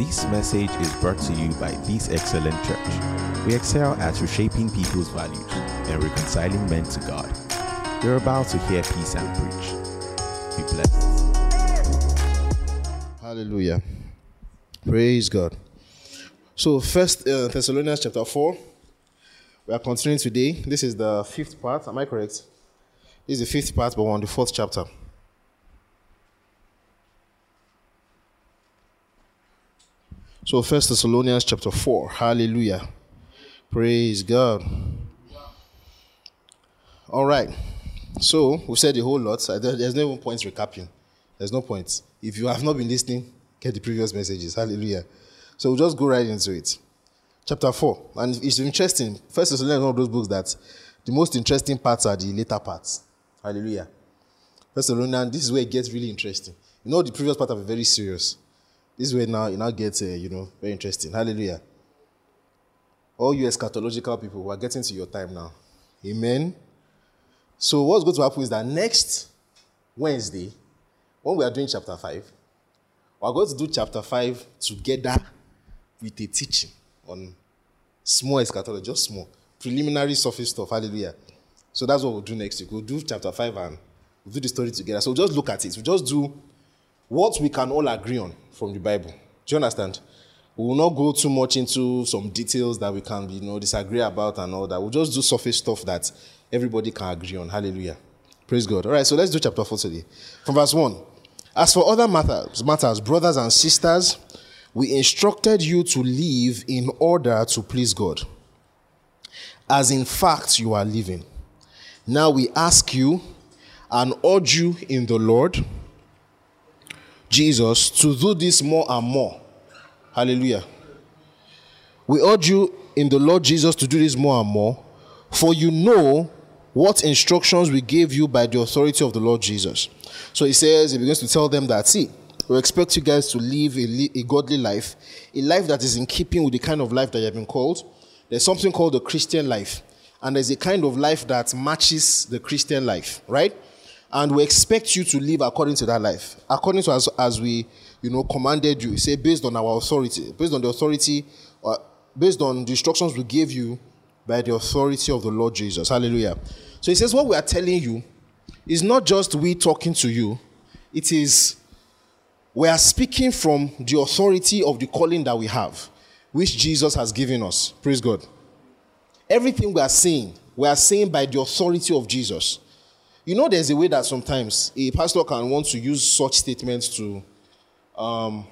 This message is brought to you by This Excellent Church. We excel at reshaping people's values and reconciling men to God. You're about to hear peace and preach. Be blessed. Hallelujah. Praise God. So, First uh, Thessalonians chapter four. We are continuing today. This is the fifth part. Am I correct? This is the fifth part, but we're on the fourth chapter. So, First Thessalonians chapter four. Hallelujah. Praise God. All right. So we said a whole lot. There's no point recapping. There's no point. If you have not been listening, get the previous messages. Hallelujah. So we'll just go right into it. Chapter four, and it's interesting. First Thessalonians is one of those books that the most interesting parts are the later parts. Hallelujah. First Thessalonians, this is where it gets really interesting. You know, the previous part are very serious. This is where now it now gets, uh, you know, very interesting. Hallelujah. All you eschatological people, we're getting to your time now. Amen. So what's going to happen is that next Wednesday, when we are doing chapter 5, we're going to do chapter 5 together with a teaching on small eschatology, just small, preliminary surface stuff. Hallelujah. So that's what we'll do next week. We'll do chapter 5 and we'll do the story together. So we'll just look at it. We'll just do what we can all agree on from the Bible. Do you understand? We will not go too much into some details that we can, you know, disagree about and all that. We'll just do surface stuff that everybody can agree on. Hallelujah. Praise God. All right, so let's do chapter 4 today. From verse 1. As for other matters, matters, brothers and sisters, we instructed you to live in order to please God, as in fact you are living. Now we ask you and urge you in the Lord Jesus to do this more and more. Hallelujah. We urge you in the Lord Jesus to do this more and more, for you know what instructions we gave you by the authority of the Lord Jesus. So he says, he begins to tell them that, see, we expect you guys to live a, a godly life, a life that is in keeping with the kind of life that you have been called. There's something called the Christian life, and there's a kind of life that matches the Christian life, right? And we expect you to live according to that life, according to as, as we, you know, commanded you. Say based on our authority, based on the authority, uh, based on the instructions we gave you by the authority of the Lord Jesus. Hallelujah. So he says, what we are telling you is not just we talking to you; it is we are speaking from the authority of the calling that we have, which Jesus has given us. Praise God. Everything we are saying, we are saying by the authority of Jesus. You know, there's a way that sometimes a pastor can want to use such statements to um,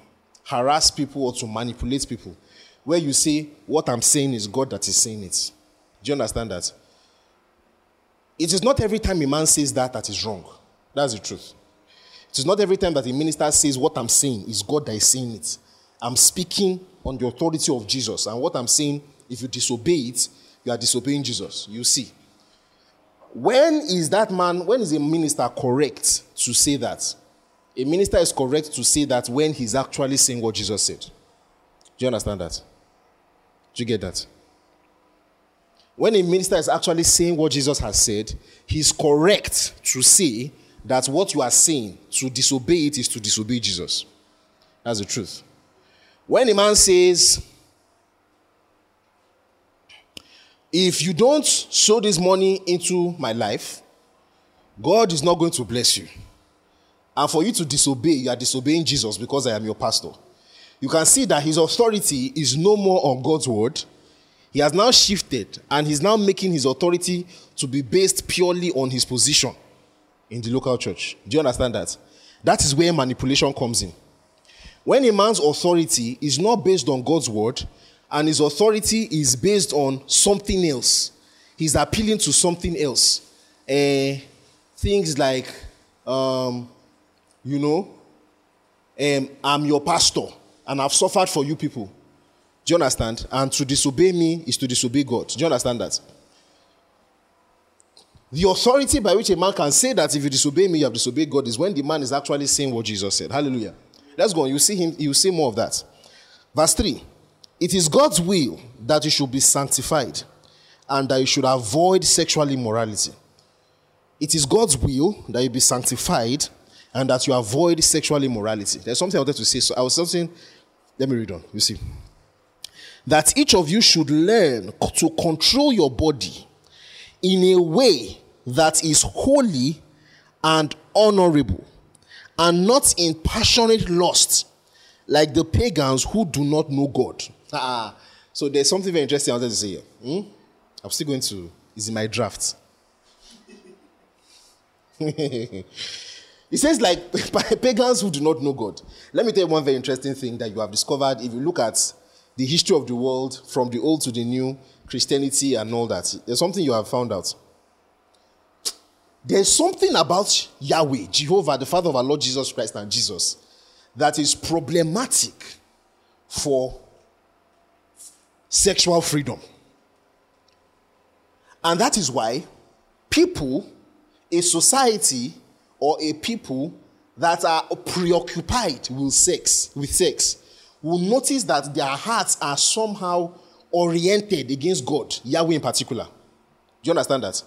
harass people or to manipulate people, where you say, What I'm saying is God that is saying it. Do you understand that? It is not every time a man says that that is wrong. That's the truth. It is not every time that a minister says what I'm saying is God that is saying it. I'm speaking on the authority of Jesus. And what I'm saying, if you disobey it, you are disobeying Jesus. You see. When is that man, when is a minister correct to say that? A minister is correct to say that when he's actually saying what Jesus said. Do you understand that? Do you get that? When a minister is actually saying what Jesus has said, he's correct to say that what you are saying, to disobey it, is to disobey Jesus. That's the truth. When a man says, if you don't sow this money into my life, God is not going to bless you. And for you to disobey, you are disobeying Jesus because I am your pastor. You can see that his authority is no more on God's word. He has now shifted and he's now making his authority to be based purely on his position in the local church. Do you understand that? That is where manipulation comes in. When a man's authority is not based on God's word and his authority is based on something else, he's appealing to something else. Eh, things like, um, you know, um, I'm your pastor and I've suffered for you people. Do you understand? And to disobey me is to disobey God. Do you understand that? The authority by which a man can say that if you disobey me, you have disobeyed God is when the man is actually saying what Jesus said. Hallelujah. Let's go on. You see him, you see more of that. Verse 3. It is God's will that you should be sanctified and that you should avoid sexual immorality. It is God's will that you be sanctified and that you avoid sexual immorality. There's something I wanted to say. So I was something Let me read on. You see. That each of you should learn to control your body in a way that is holy and honorable, and not in passionate lust, like the pagans who do not know God. Ah, so there's something very interesting I wanted to say here. Hmm? I'm still going to, is in my draft. it says, like pagans who do not know God. Let me tell you one very interesting thing that you have discovered if you look at the history of the world from the old to the new, Christianity and all that. There's something you have found out. There's something about Yahweh, Jehovah, the Father of our Lord Jesus Christ and Jesus, that is problematic for sexual freedom. And that is why people, a society, or a people that are preoccupied with sex, with sex, will notice that their hearts are somehow oriented against God, Yahweh in particular. Do you understand that?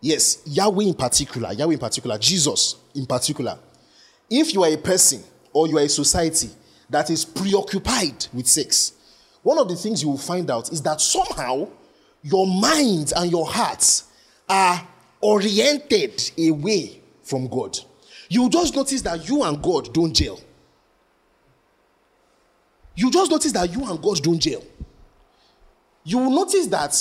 Yes, Yahweh in particular, Yahweh in particular, Jesus in particular. If you are a person or you are a society that is preoccupied with sex, one of the things you will find out is that somehow your mind and your hearts are oriented away from God. You just notice that you and God don't gel. You just notice that you and God don't gel. You will notice that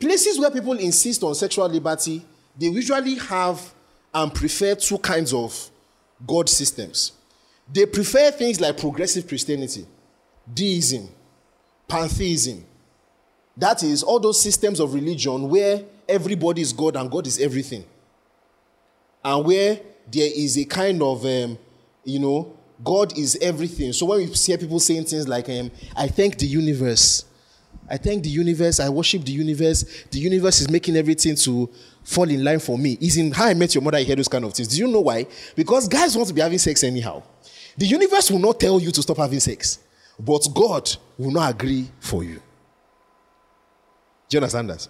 places where people insist on sexual liberty, they usually have and prefer two kinds of God systems. They prefer things like progressive Christianity deism, pantheism. That is, all those systems of religion where everybody is God and God is everything. And where there is a kind of, um, you know, God is everything. So when we hear people saying things like, um, I thank the universe, I thank the universe, I worship the universe, the universe is making everything to fall in line for me. Is in how I met your mother, I hear those kind of things. Do you know why? Because guys want to be having sex anyhow. The universe will not tell you to stop having sex but God will not agree for you. Do you understand that?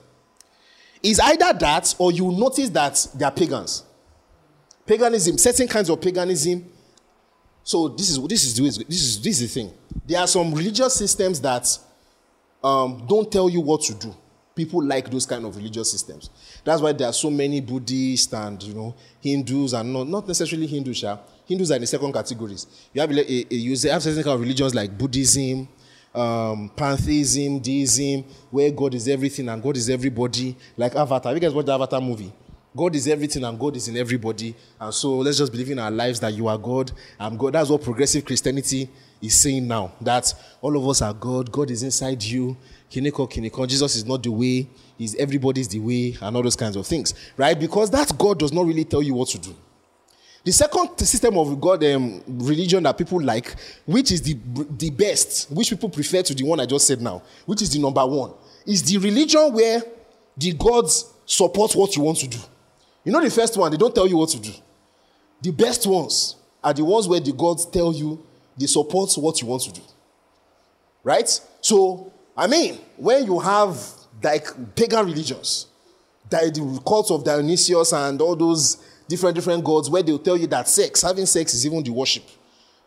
It's either that or you notice that they are pagans. Paganism, certain kinds of paganism. So this is this is this is this is the thing. There are some religious systems that um, don't tell you what to do. People like those kind of religious systems. That's why there are so many Buddhists and you know Hindus and not, not necessarily Hindus. Hindus are in the second categories. You have, a, a, you have certain kind of religions like Buddhism, um, pantheism, deism, where God is everything and God is everybody, like Avatar. You guys watch the Avatar movie? God is everything and God is in everybody. And so let's just believe in our lives that you are God. I'm God. That's what progressive Christianity is saying now. That all of us are God. God is inside you. Kineko, kineko. Jesus is not the way. He's everybody's the way and all those kinds of things. Right? Because that God does not really tell you what to do. The second system of God um, religion that people like, which is the, the best, which people prefer to the one I just said now, which is the number one, is the religion where the gods support what you want to do. You know, the first one, they don't tell you what to do. The best ones are the ones where the gods tell you they support what you want to do. Right? So, I mean, when you have like pagan religions, the cult of Dionysius and all those different different gods where they'll tell you that sex, having sex is even the worship.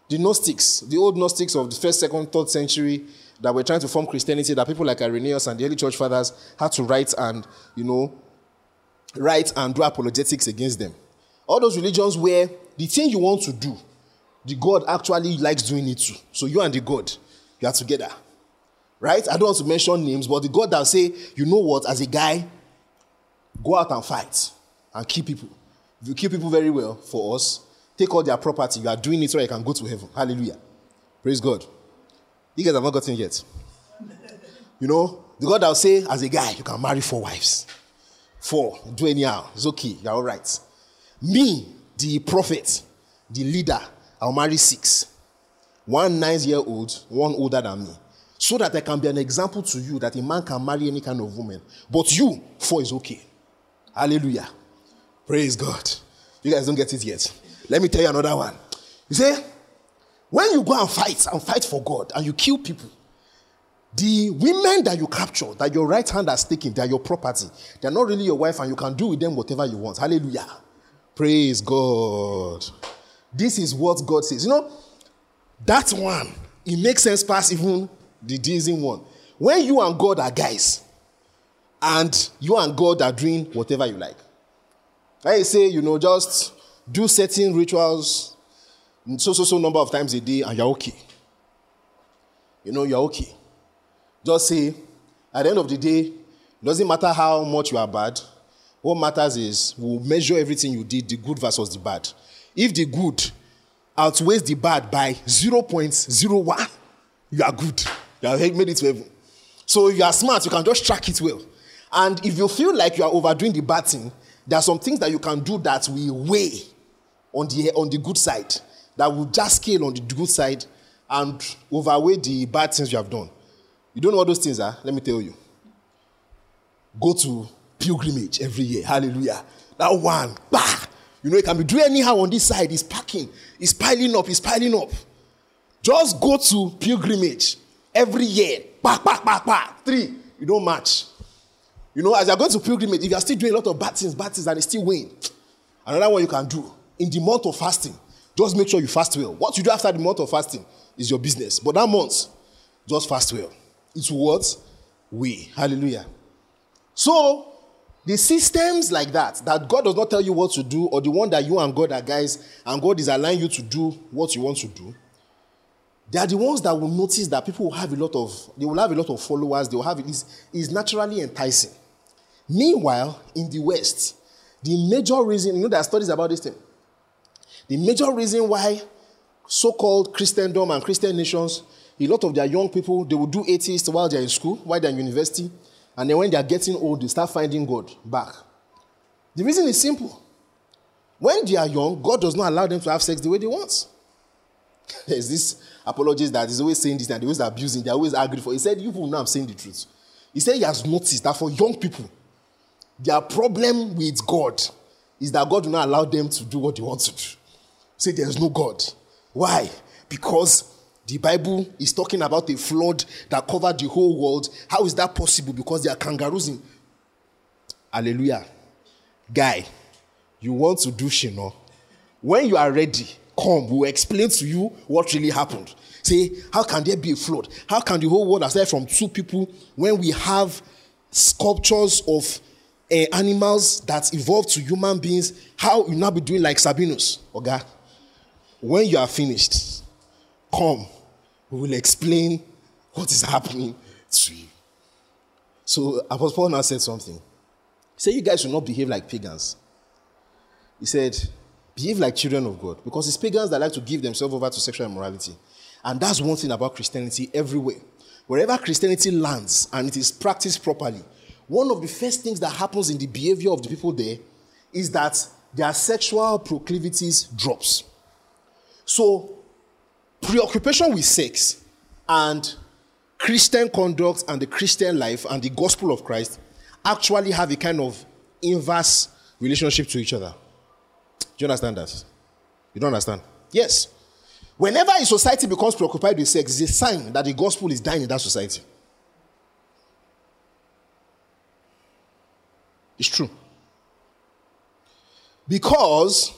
The Gnostics, the old Gnostics of the first, second, third century that were trying to form Christianity, that people like Irenaeus and the early church fathers had to write and, you know, write and do apologetics against them. All those religions where the thing you want to do, the God actually likes doing it too. So you and the God, you are together. Right? I don't want to mention names, but the God that say, you know what, as a guy, go out and fight and kill people. You kill people very well for us, take all their property, you are doing it so you can go to heaven. Hallelujah. Praise God. You guys have not gotten yet. You know, the God will say, as a guy, you can marry four wives. Four. Do anyhow. It's okay. You're all right. Me, the prophet, the leader, I'll marry six. One nine year old, one older than me. So that I can be an example to you that a man can marry any kind of woman. But you, four is okay. Hallelujah. Praise God. You guys don't get it yet. Let me tell you another one. You see, when you go and fight and fight for God and you kill people, the women that you capture, that your right hand has taken, they are your property. They're not really your wife, and you can do with them whatever you want. Hallelujah. Praise God. This is what God says. You know, that one, it makes sense past even the deism one. When you and God are guys, and you and God are doing whatever you like. I say, you know, just do certain rituals so so so number of times a day, and you're okay. You know, you're okay. Just say, at the end of the day, doesn't matter how much you are bad. What matters is we'll measure everything you did, the good versus the bad. If the good outweighs the bad by 0.01, you are good. You have made it heaven. So if you are smart, you can just track it well. And if you feel like you are overdoing the bad thing, there are some things that you can do that will weigh on the, on the good side, that will just scale on the good side and overweigh the bad things you have done. You don't know what those things are? Let me tell you. Go to pilgrimage every year. Hallelujah. That one, bah! You know, it can be doing anyhow on this side. It's packing, it's piling up, it's piling up. Just go to pilgrimage every year. Bah, bah, bah, bah. Three, you don't match. You know, as you're going to pilgrimage, if you're still doing a lot of bad things, bad things, and it's still weighing, another one you can do in the month of fasting, just make sure you fast well. What you do after the month of fasting is your business. But that month, just fast well. It's what? We. Hallelujah. So, the systems like that, that God does not tell you what to do, or the one that you and God are guys, and God is allowing you to do what you want to do, they are the ones that will notice that people will have a lot of, they will have a lot of followers, they will have, it is, is naturally enticing. Meanwhile, in the West, the major reason, you know, there are studies about this thing. The major reason why so-called Christendom and Christian nations, a lot of their young people, they will do atheists while they're in school, while they're in university, and then when they're getting old, they start finding God back. The reason is simple. When they are young, God does not allow them to have sex the way they want. There's this apologist that is always saying this and they always abusing, they're always agree for. He said, You people know I'm saying the truth. He said he has noticed that for young people, their problem with God is that God will not allow them to do what they want to do. Say there's no God. Why? Because the Bible is talking about a flood that covered the whole world. How is that possible? Because there are kangaroos in. Hallelujah. Guy, you want to do Shino. When you are ready, come. We'll explain to you what really happened. Say, how can there be a flood? How can the whole world aside from two people when we have sculptures of uh, animals that evolved to human beings? How you now be doing like Sabinus? Okay? When you are finished, come. We will explain what is happening to you. So Apostle Paul now said something. He said, You guys should not behave like pagans. He said, Behave like children of God. Because it's pagans that like to give themselves over to sexual immorality. And that's one thing about Christianity everywhere. Wherever Christianity lands and it is practiced properly, one of the first things that happens in the behavior of the people there is that their sexual proclivities drops. So, preoccupation with sex and Christian conduct and the Christian life and the gospel of Christ actually have a kind of inverse relationship to each other. Do you understand that? You don't understand? Yes. Whenever a society becomes preoccupied with sex, it's a sign that the gospel is dying in that society. It's true. Because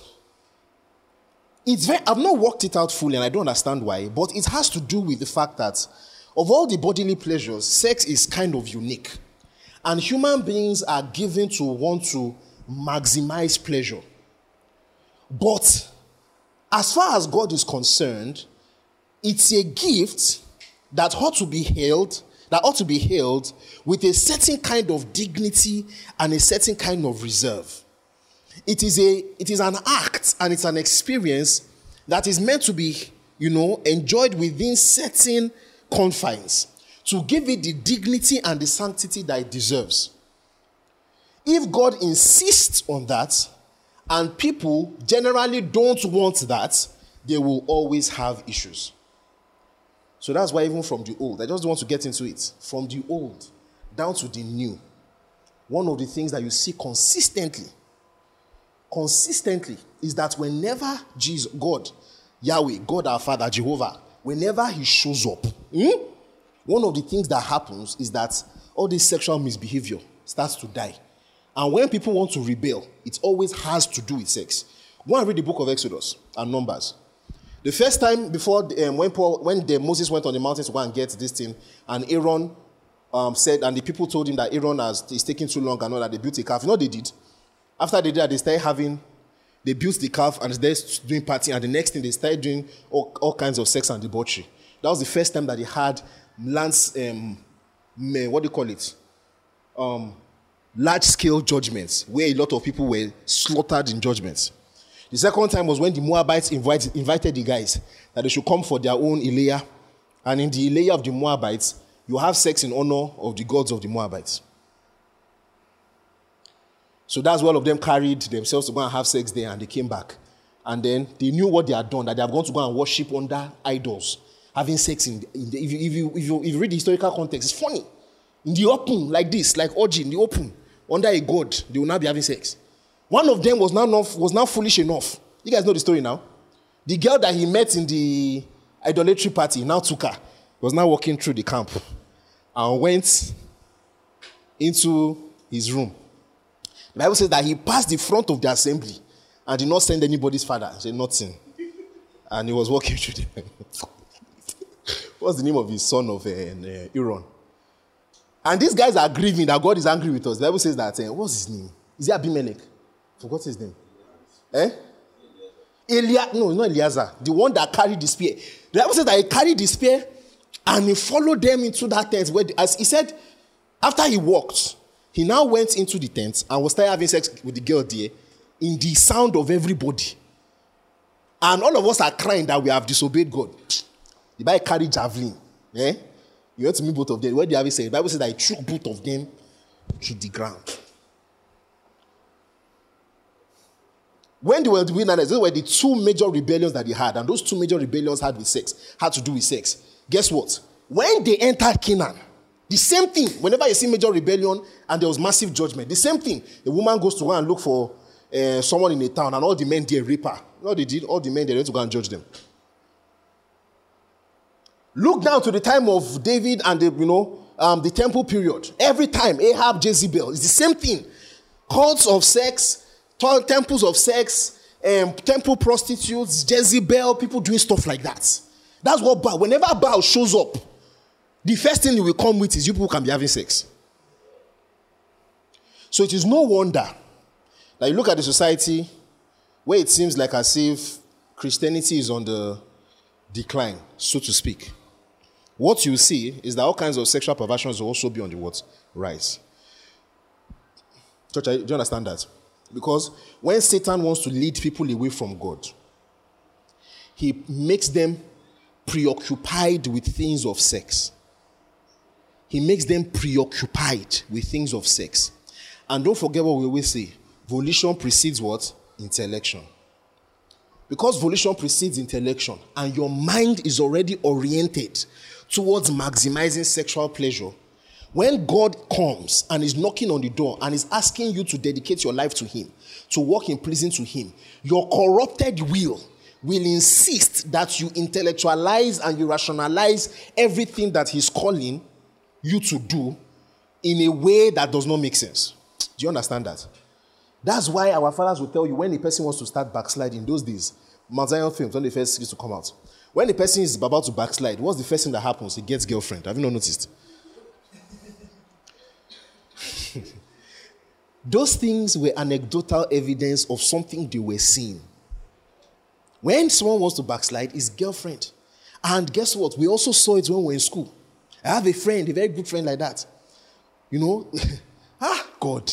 it's very, I've not worked it out fully and I don't understand why, but it has to do with the fact that of all the bodily pleasures, sex is kind of unique. And human beings are given to want to maximize pleasure. But as far as God is concerned, it's a gift that ought to be held, that ought to be held with a certain kind of dignity and a certain kind of reserve. It is, a, it is an act and it's an experience that is meant to be, you know, enjoyed within certain confines to give it the dignity and the sanctity that it deserves. If God insists on that, and people generally don't want that, they will always have issues. So that's why, even from the old, I just want to get into it. From the old down to the new, one of the things that you see consistently consistently is that whenever Jesus, God, Yahweh, God our Father, Jehovah, whenever He shows up, hmm, one of the things that happens is that all this sexual misbehavior starts to die. And when people want to rebel, it always has to do with sex. Go and read the book of Exodus and Numbers. The first time before um, when Paul, when the Moses went on the mountain to go and get this thing, and Aaron um, said, and the people told him that Aaron has is taking too long and all that they built a calf. You know they did? After they did that, they started having, they built the calf and they're doing party, and the next thing they started doing all, all kinds of sex and debauchery. That was the first time that they had um, what do you call it? Um, large scale judgments where a lot of people were slaughtered in judgments. The second time was when the Moabites invite, invited the guys that they should come for their own Ileya. And in the Ileya of the Moabites, you have sex in honor of the gods of the Moabites. So that's all of them carried themselves to go and have sex there and they came back. And then they knew what they had done, that they have gone to go and worship under idols, having sex in, in the, if, you, if, you, if, you, if you read the historical context, it's funny. In the open, like this, like orgy, in the open, under a god, they will now be having sex. One of them was now, enough, was now foolish enough. You guys know the story now. The girl that he met in the idolatry party now took her, was now walking through the camp and went into his room. The Bible says that he passed the front of the assembly and did not send anybody's father. He said nothing. And he was walking through them. What's the name of his son of uh, And these guys are grieving that God is angry with us. The Bible says that. Uh, what's his name? Is it Abimelech? Forgot his name. Eh? Elia, no, not Eliezer. The one that carried the spear. The Bible says that he carried the spear and he followed them into that tent. Where, as he said, after he walked, he now went into the tent and was started having sex with the girl there in the sound of everybody. And all of us are crying that we have disobeyed God. The Bible carried javelin. Eh? You went to meet both of them. Do you have it say? The Bible says that he took both of them to the ground. When they were the wilderness, those were the two major rebellions that they had, and those two major rebellions had with sex, had to do with sex. Guess what? When they entered Canaan, the same thing. Whenever you see major rebellion and there was massive judgment, the same thing. A woman goes to go and look for uh, someone in a town, and all the men there rape her. You know they did? All the men they went to go and judge them. Look down to the time of David and the you know um, the temple period. Every time Ahab, Jezebel, it's the same thing. Cults of sex, temples of sex, um, temple prostitutes, Jezebel, people doing stuff like that. That's what Baal, whenever Baal shows up, the first thing he will come with is you people can be having sex. So it is no wonder that you look at the society where it seems like as if Christianity is on the decline, so to speak. What you see is that all kinds of sexual perversions will also be on the what? Rise. Church, do you understand that? Because when Satan wants to lead people away from God, he makes them preoccupied with things of sex. He makes them preoccupied with things of sex. And don't forget what we always say volition precedes what? Intellection. Because volition precedes intellection, and your mind is already oriented towards maximizing sexual pleasure, when God comes and is knocking on the door and is asking you to dedicate your life to Him, to walk in pleasing to Him, your corrupted will will insist that you intellectualize and you rationalize everything that He's calling you to do in a way that does not make sense. Do you understand that? That's why our fathers will tell you when a person wants to start backsliding those days, Mount Zion films, when the first used to come out. When a person is about to backslide, what's the first thing that happens? He gets girlfriend. Have you not noticed? Those things were anecdotal evidence of something they were seeing. When someone wants to backslide, his girlfriend. And guess what? We also saw it when we were in school. I have a friend, a very good friend like that. You know, ah, God.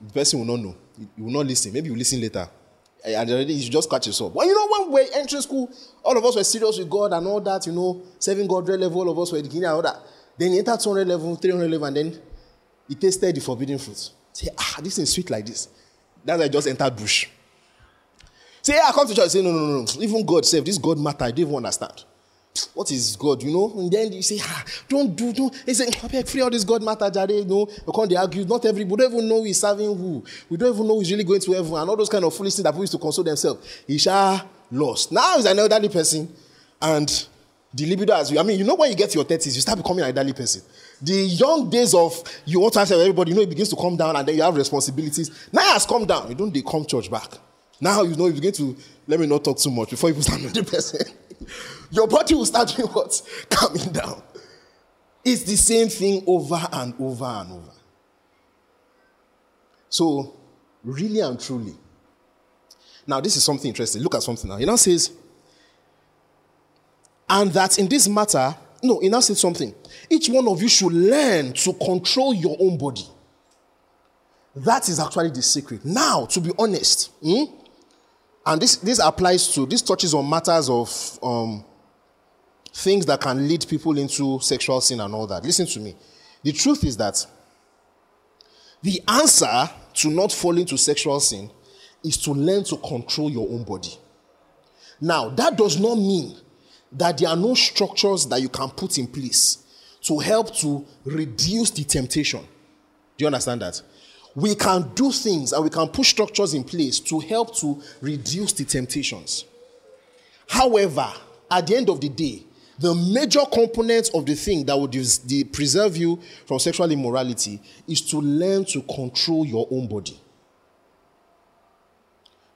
The person will not know. You will not listen. Maybe you listen later. And already you just catch yourself. Well, you know, when we were entering school, all of us were serious with God and all that, you know, serving God level, all of us were beginning and all that. Then you enter 200 level, 300 level, and then he tasted the forbidden fruit. Say, ah, this is sweet like this. That's I just entered bush. Say, yeah, I come to church. Say, no, no, no, no. Even God said, this God matter. I don't even understand. What is God, you know? And then you say, ah, don't do, don't. He say, I free all this God matter. You know, you can't argue. Not everybody, don't even know is serving who. We don't even know who's really going to heaven. And all those kind of foolish things that people used to console themselves. He shall lost. Now he's an elderly person. And the libido as you, I mean, you know, when you get to your 30s, you start becoming an elderly person. The young days of you want to answer everybody, you know, it begins to come down and then you have responsibilities. Now it has come down. You don't they come church back. Now you know you begin to let me not talk too much before you start the person. Your body will start doing what? Coming down. It's the same thing over and over and over. So, really and truly. Now, this is something interesting. Look at something now. He now says, and that in this matter, no, he now something. Each one of you should learn to control your own body. That is actually the secret. Now, to be honest, hmm? and this, this applies to, this touches on matters of um, things that can lead people into sexual sin and all that. Listen to me. The truth is that the answer to not falling to sexual sin is to learn to control your own body. Now, that does not mean that there are no structures that you can put in place to help to reduce the temptation. Do you understand that? We can do things and we can put structures in place to help to reduce the temptations. However, at the end of the day, the major component of the thing that would preserve you from sexual immorality is to learn to control your own body.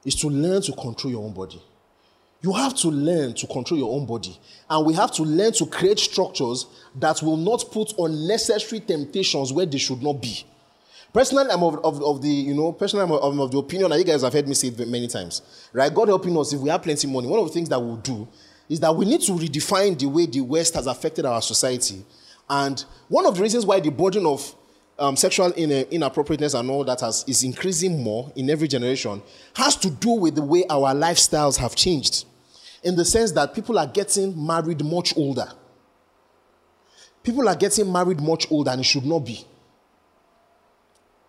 Is to learn to control your own body. You have to learn to control your own body. And we have to learn to create structures that will not put unnecessary temptations where they should not be. Personally, I'm of, of, of the, you know, personally, I'm of, of, the opinion, and you guys have heard me say it many times, right? God helping us, if we have plenty money, one of the things that we'll do is that we need to redefine the way the West has affected our society. And one of the reasons why the burden of um, sexual inappropriateness and all that has, is increasing more in every generation has to do with the way our lifestyles have changed. In the sense that people are getting married much older. People are getting married much older, and it should not be.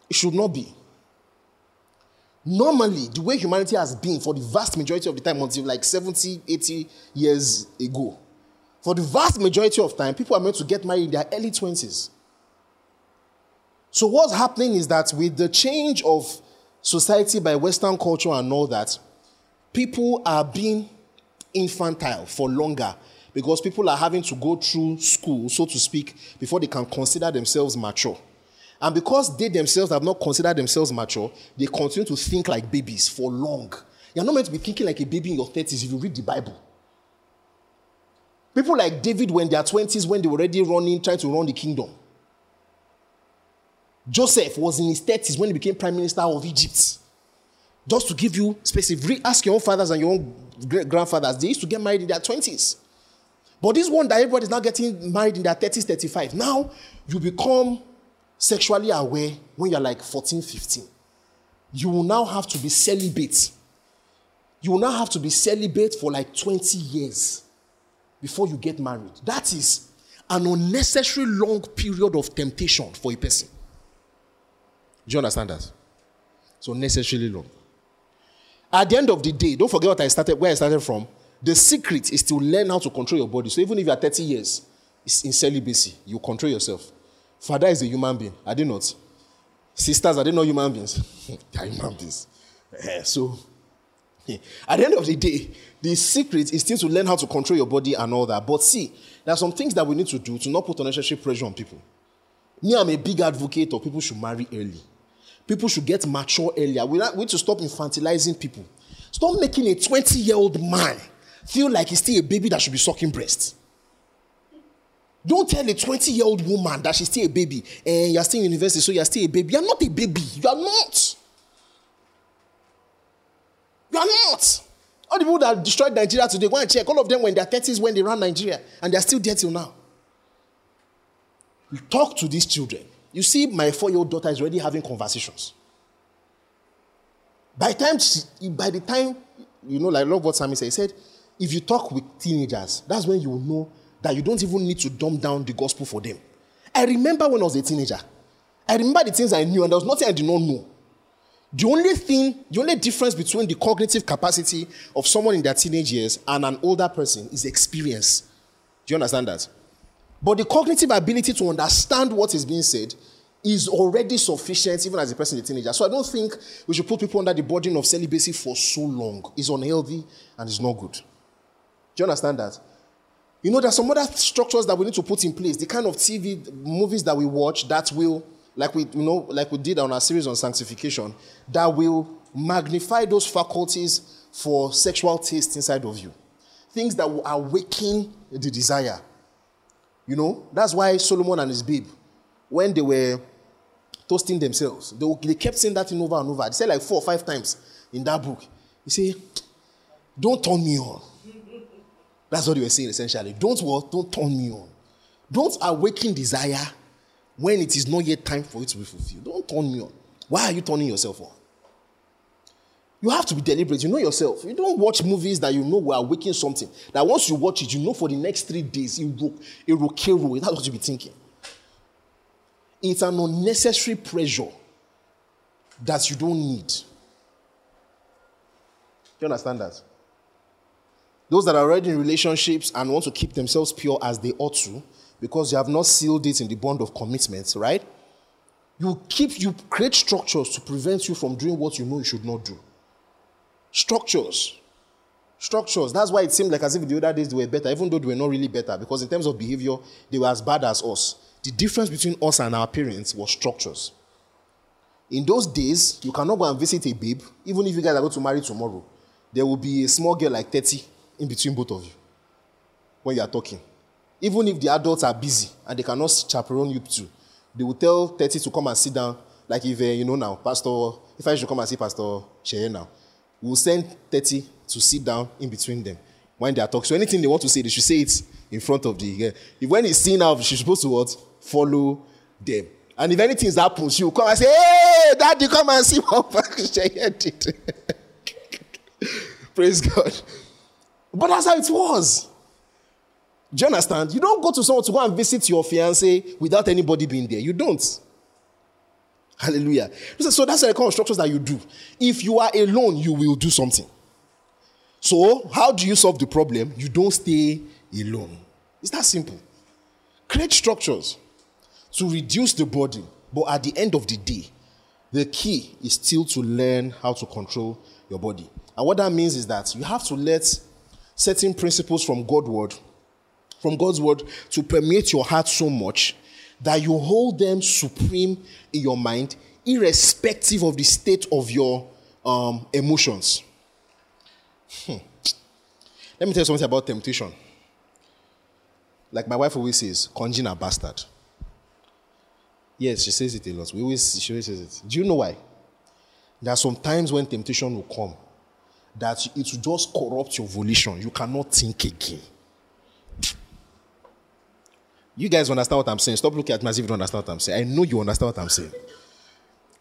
It should not be. Normally, the way humanity has been for the vast majority of the time, until like 70, 80 years ago, for the vast majority of time, people are meant to get married in their early 20s. So, what's happening is that with the change of society by Western culture and all that, people are being infantile for longer because people are having to go through school, so to speak, before they can consider themselves mature. And because they themselves have not considered themselves mature, they continue to think like babies for long. You're not meant to be thinking like a baby in your 30s if you read the Bible. People like David, when they are 20s, when they were already running, trying to run the kingdom. Joseph was in his 30s when he became prime minister of Egypt. Just to give you specific, ask your own fathers and your own great grandfathers, they used to get married in their 20s. But this one that everybody is now getting married in their 30s, 35. Now you become sexually aware when you're like 14, 15, you will now have to be celibate. You will now have to be celibate for like 20 years before you get married. That is an unnecessary long period of temptation for a person. Do you understand that? So necessarily long. At the end of the day, don't forget what I started, where I started from. The secret is to learn how to control your body. So even if you are 30 years in celibacy, you control yourself. Father is a human being. Are they not? Sisters, are they not human beings? they are human beings. Uh, so, at the end of the day, the secret is still to learn how to control your body and all that. But see, there are some things that we need to do to not put unnecessary pressure on people. Me, I'm a big advocate of people should marry early. People should get mature earlier. We need to stop infantilizing people. Stop making a 20 year old man feel like he's still a baby that should be sucking breast. Don't tell a 20 year old woman that she's still a baby eh, and you're still in university, so you're still a baby. You're not a baby. You are not. You are not. All the people that destroyed Nigeria today, go and check. All of them were in their 30s when they ran Nigeria, and they're still there till now. Talk to these children. You see, my four year old daughter is already having conversations. By the time, she, by the time, you know, like love what Sammy said, he said, if you talk with teenagers, that's when you will know that you don't even need to dumb down the gospel for them. I remember when I was a teenager. I remember the things I knew, and there was nothing I did not know. The only thing, the only difference between the cognitive capacity of someone in their teenage years and an older person is experience. Do you understand that? But the cognitive ability to understand what is being said is already sufficient, even as a person, a teenager. So I don't think we should put people under the burden of celibacy for so long. It's unhealthy and it's not good. Do you understand that? You know, there's some other structures that we need to put in place. The kind of TV movies that we watch that will, like we, you know, like we did on our series on sanctification, that will magnify those faculties for sexual taste inside of you. Things that will awaken the desire. You know, that's why Solomon and his babe, when they were toasting themselves, they, they kept saying that thing over and over. They said like four or five times in that book. You said, Don't turn me on. That's what they were saying essentially. Don't what? Don't turn me on. Don't awaken desire when it is not yet time for it to be fulfilled. Don't turn me on. Why are you turning yourself on? You have to be deliberate. You know yourself. You don't watch movies that you know will awaken something. That once you watch it, you know for the next three days, it will, it will kill you. That's what you be thinking. It's an unnecessary pressure that you don't need. Do you understand that? Those that are already in relationships and want to keep themselves pure as they ought to, because you have not sealed it in the bond of commitment, right? You keep you create structures to prevent you from doing what you know you should not do. Structures. Structures. That's why it seemed like as if the other days they were better, even though they were not really better, because in terms of behavior, they were as bad as us. The difference between us and our parents was structures. In those days, you cannot go and visit a babe, even if you guys are going to marry tomorrow. There will be a small girl like 30 in between both of you when you are talking. Even if the adults are busy and they cannot chaperone you too, they will tell 30 to come and sit down. Like if, uh, you know now, Pastor, if I should come and see Pastor Cheye now, we'll send 30 to sit down in between them when they are talking. So anything they want to say, they should say it in front of the. Uh, if when he's seen out, she's supposed to what? Follow them. And if anything happens, she will come and say, Hey, daddy, come and see what Pastor did. Praise God. But that's how it was. Do you understand? You don't go to someone to go and visit your fiance without anybody being there. You don't. Hallelujah. So that's the kind of structures that you do. If you are alone, you will do something. So, how do you solve the problem? You don't stay alone. It's that simple. Create structures to reduce the burden, but at the end of the day, the key is still to learn how to control your body. And what that means is that you have to let certain principles from God word, from God's word to permeate your heart so much that you hold them supreme in your mind, irrespective of the state of your um, emotions. Hmm. Let me tell you something about temptation. Like my wife always says, conjure a bastard. Yes, she says it a lot. We always, she always says it. Do you know why? There are some times when temptation will come that it will just corrupt your volition. You cannot think again. You guys understand what I'm saying? Stop looking at me as if you don't understand what I'm saying. I know you understand what I'm saying.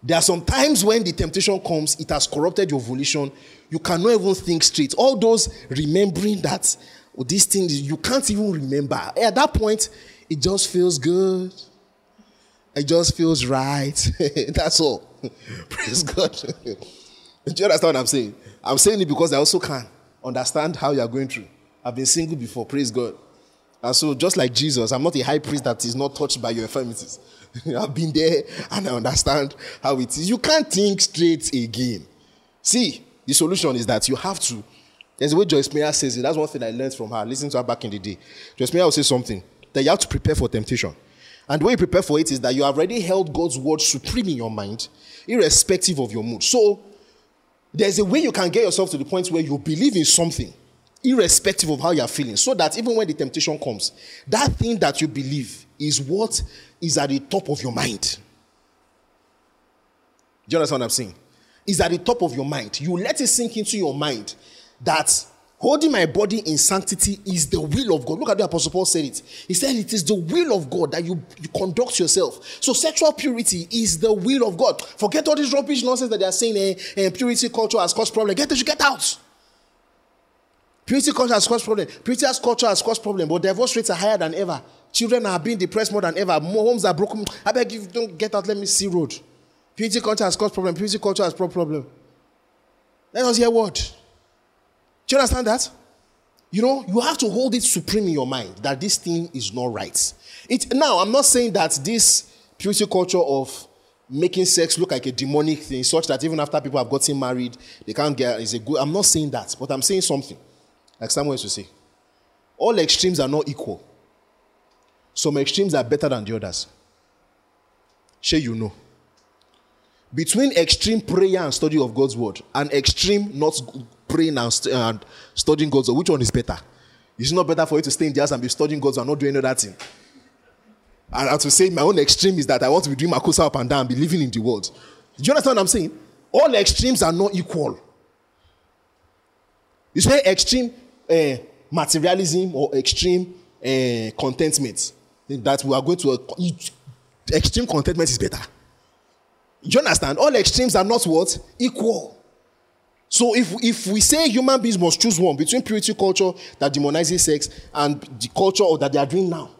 There are some times when the temptation comes, it has corrupted your volition. You cannot even think straight. All those remembering that oh, these things, you can't even remember. At that point, it just feels good. It just feels right. That's all. Praise God. Do you understand what I'm saying? I'm saying it because I also can understand how you are going through. I've been single before, praise God. And so, just like Jesus, I'm not a high priest that is not touched by your infirmities. I've been there and I understand how it is. You can't think straight again. See, the solution is that you have to. There's a way Joyce Meyer says it. That's one thing I learned from her. Listen to her back in the day. Joyce Meyer will say something that you have to prepare for temptation. And the way you prepare for it is that you have already held God's word supreme in your mind, irrespective of your mood. So, there's a way you can get yourself to the point where you believe in something irrespective of how you're feeling, so that even when the temptation comes, that thing that you believe is what is at the top of your mind. Do you understand what I'm saying? Is at the top of your mind. You let it sink into your mind that holding my body in sanctity is the will of God. Look at the Apostle Paul said it. He said it is the will of God that you, you conduct yourself. So sexual purity is the will of God. Forget all this rubbish nonsense that they are saying. Eh, eh, purity culture has caused problem. Get it, you get out. Purity culture has caused problem. Purity culture has caused problem, but divorce rates are higher than ever. Children are being depressed more than ever. More homes are broken. I beg you, don't get out. Let me see road. Purity culture has caused problem. Purity culture has problem. Let us hear what. Do you understand that? You know, you have to hold it supreme in your mind that this thing is not right. It now, I'm not saying that this purity culture of making sex look like a demonic thing, such that even after people have gotten married, they can't get is a good. I'm not saying that, but I'm saying something. Like someone used to say, all extremes are not equal. Some extremes are better than the others. Sure, you know. Between extreme prayer and study of God's word and extreme not praying and, st- studying God's word? Which one is better? It's not better for you to stay in the house and be studying God's and not doing any other thing. And to say my own extreme is that I want to be doing my makosa up and down and be living in the world. Do you understand what I'm saying? All extremes are not equal. You say extreme uh, materialism or extreme uh, contentment. That we are going to uh, extreme contentment is better. You understand? All extremes are not what equal. So if if we say human beings must choose one between purity culture that demonizes sex and the culture that they are doing now,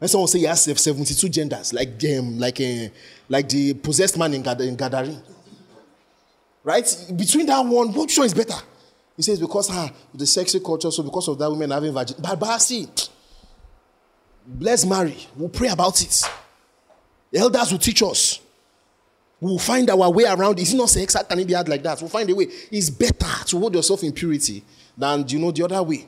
and someone say yes, 72 genders, like um, like uh, like the possessed man in, Gad-. Right? Between that one, which one is better? He says, because ah, the sexy culture, so because of that, women having virgin. But, but see, let's marry. We'll pray about it. Elders will teach us. We'll find our way around. Is it not sex? It be hard like that? We'll find a way. It's better to hold yourself in purity than you know the other way.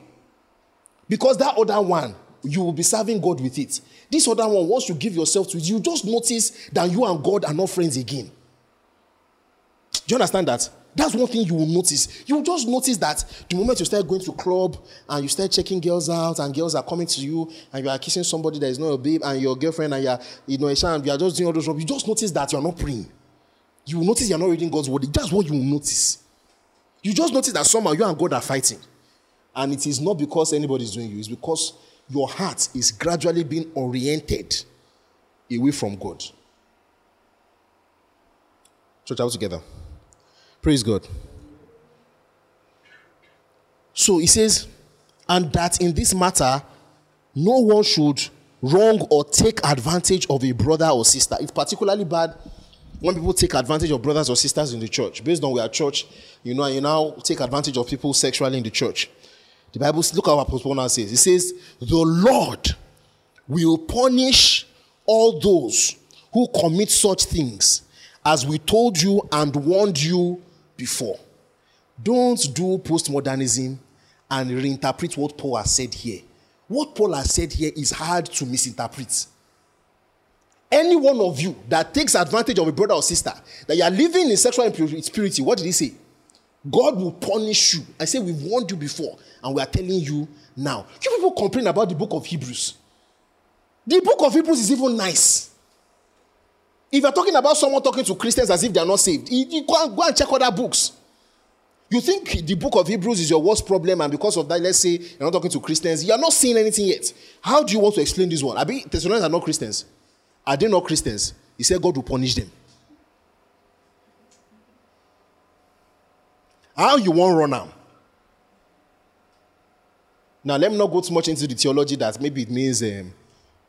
Because that other one, you will be serving God with it. This other one, once you give yourself to it, you just notice that you and God are not friends again. Do you understand that? That's one thing you will notice. You will just notice that the moment you start going to club and you start checking girls out and girls are coming to you and you are kissing somebody that is not your babe and your girlfriend and you are, you know, and you are just doing all those stuff, you just notice that you are not praying. You will notice you are not reading God's word. That's what you will notice. You just notice that somehow you and God are fighting. And it is not because anybody is doing you, it's because your heart is gradually being oriented away from God. Church, out together. Praise God. So he says, and that in this matter, no one should wrong or take advantage of a brother or sister. It's particularly bad when people take advantage of brothers or sisters in the church. Based on are church, you know, you now take advantage of people sexually in the church. The Bible, look at what Apostle Paul says. It says, the Lord will punish all those who commit such things as we told you and warned you before. Don't do postmodernism and reinterpret what Paul has said here. What Paul has said here is hard to misinterpret. Any one of you that takes advantage of a brother or sister, that you are living in sexual impurity, what did he say? God will punish you. I say we've warned you before, and we are telling you now. You people complain about the book of Hebrews. The book of Hebrews is even nice. If you're talking about someone talking to Christians as if they are not saved, you, go, and, go and check other books. You think the book of Hebrews is your worst problem, and because of that, let's say you're not talking to Christians, you're not seeing anything yet. How do you want to explain this one? I mean, Thessalonians are not Christians. Are they not Christians? He said God will punish them. How you want run now? Now, let me not go too much into the theology that maybe it means um,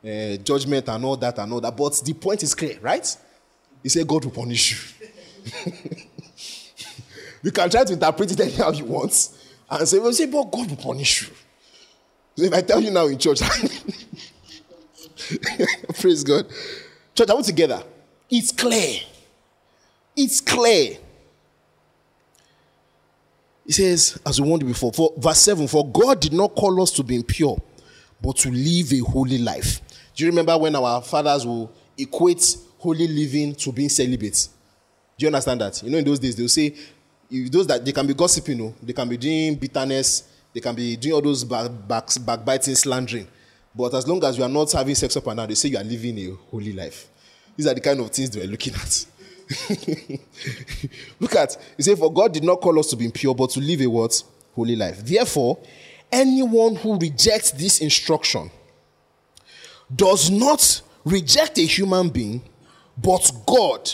uh, judgment and all that and all that. But the point is clear, right? He said, God will punish you. you can try to interpret it anyhow you want and say, well, say, but God will punish you. If I tell you now in church, praise God. Church, are we together? It's clear. It's clear. He says, as we warned before, for verse 7, for God did not call us to be impure, but to live a holy life. Do you remember when our fathers will equate holy living to being celibate? Do you understand that? You know, in those days, they'll say, those that they can be gossiping, you know, they can be doing bitterness, they can be doing all those back, back, backbiting, slandering. But as long as you are not having sex up and down, they say you are living a holy life. These are the kind of things they were looking at. Look at, he said, For God did not call us to be impure, but to live a what? Holy life. Therefore, anyone who rejects this instruction does not reject a human being, but God,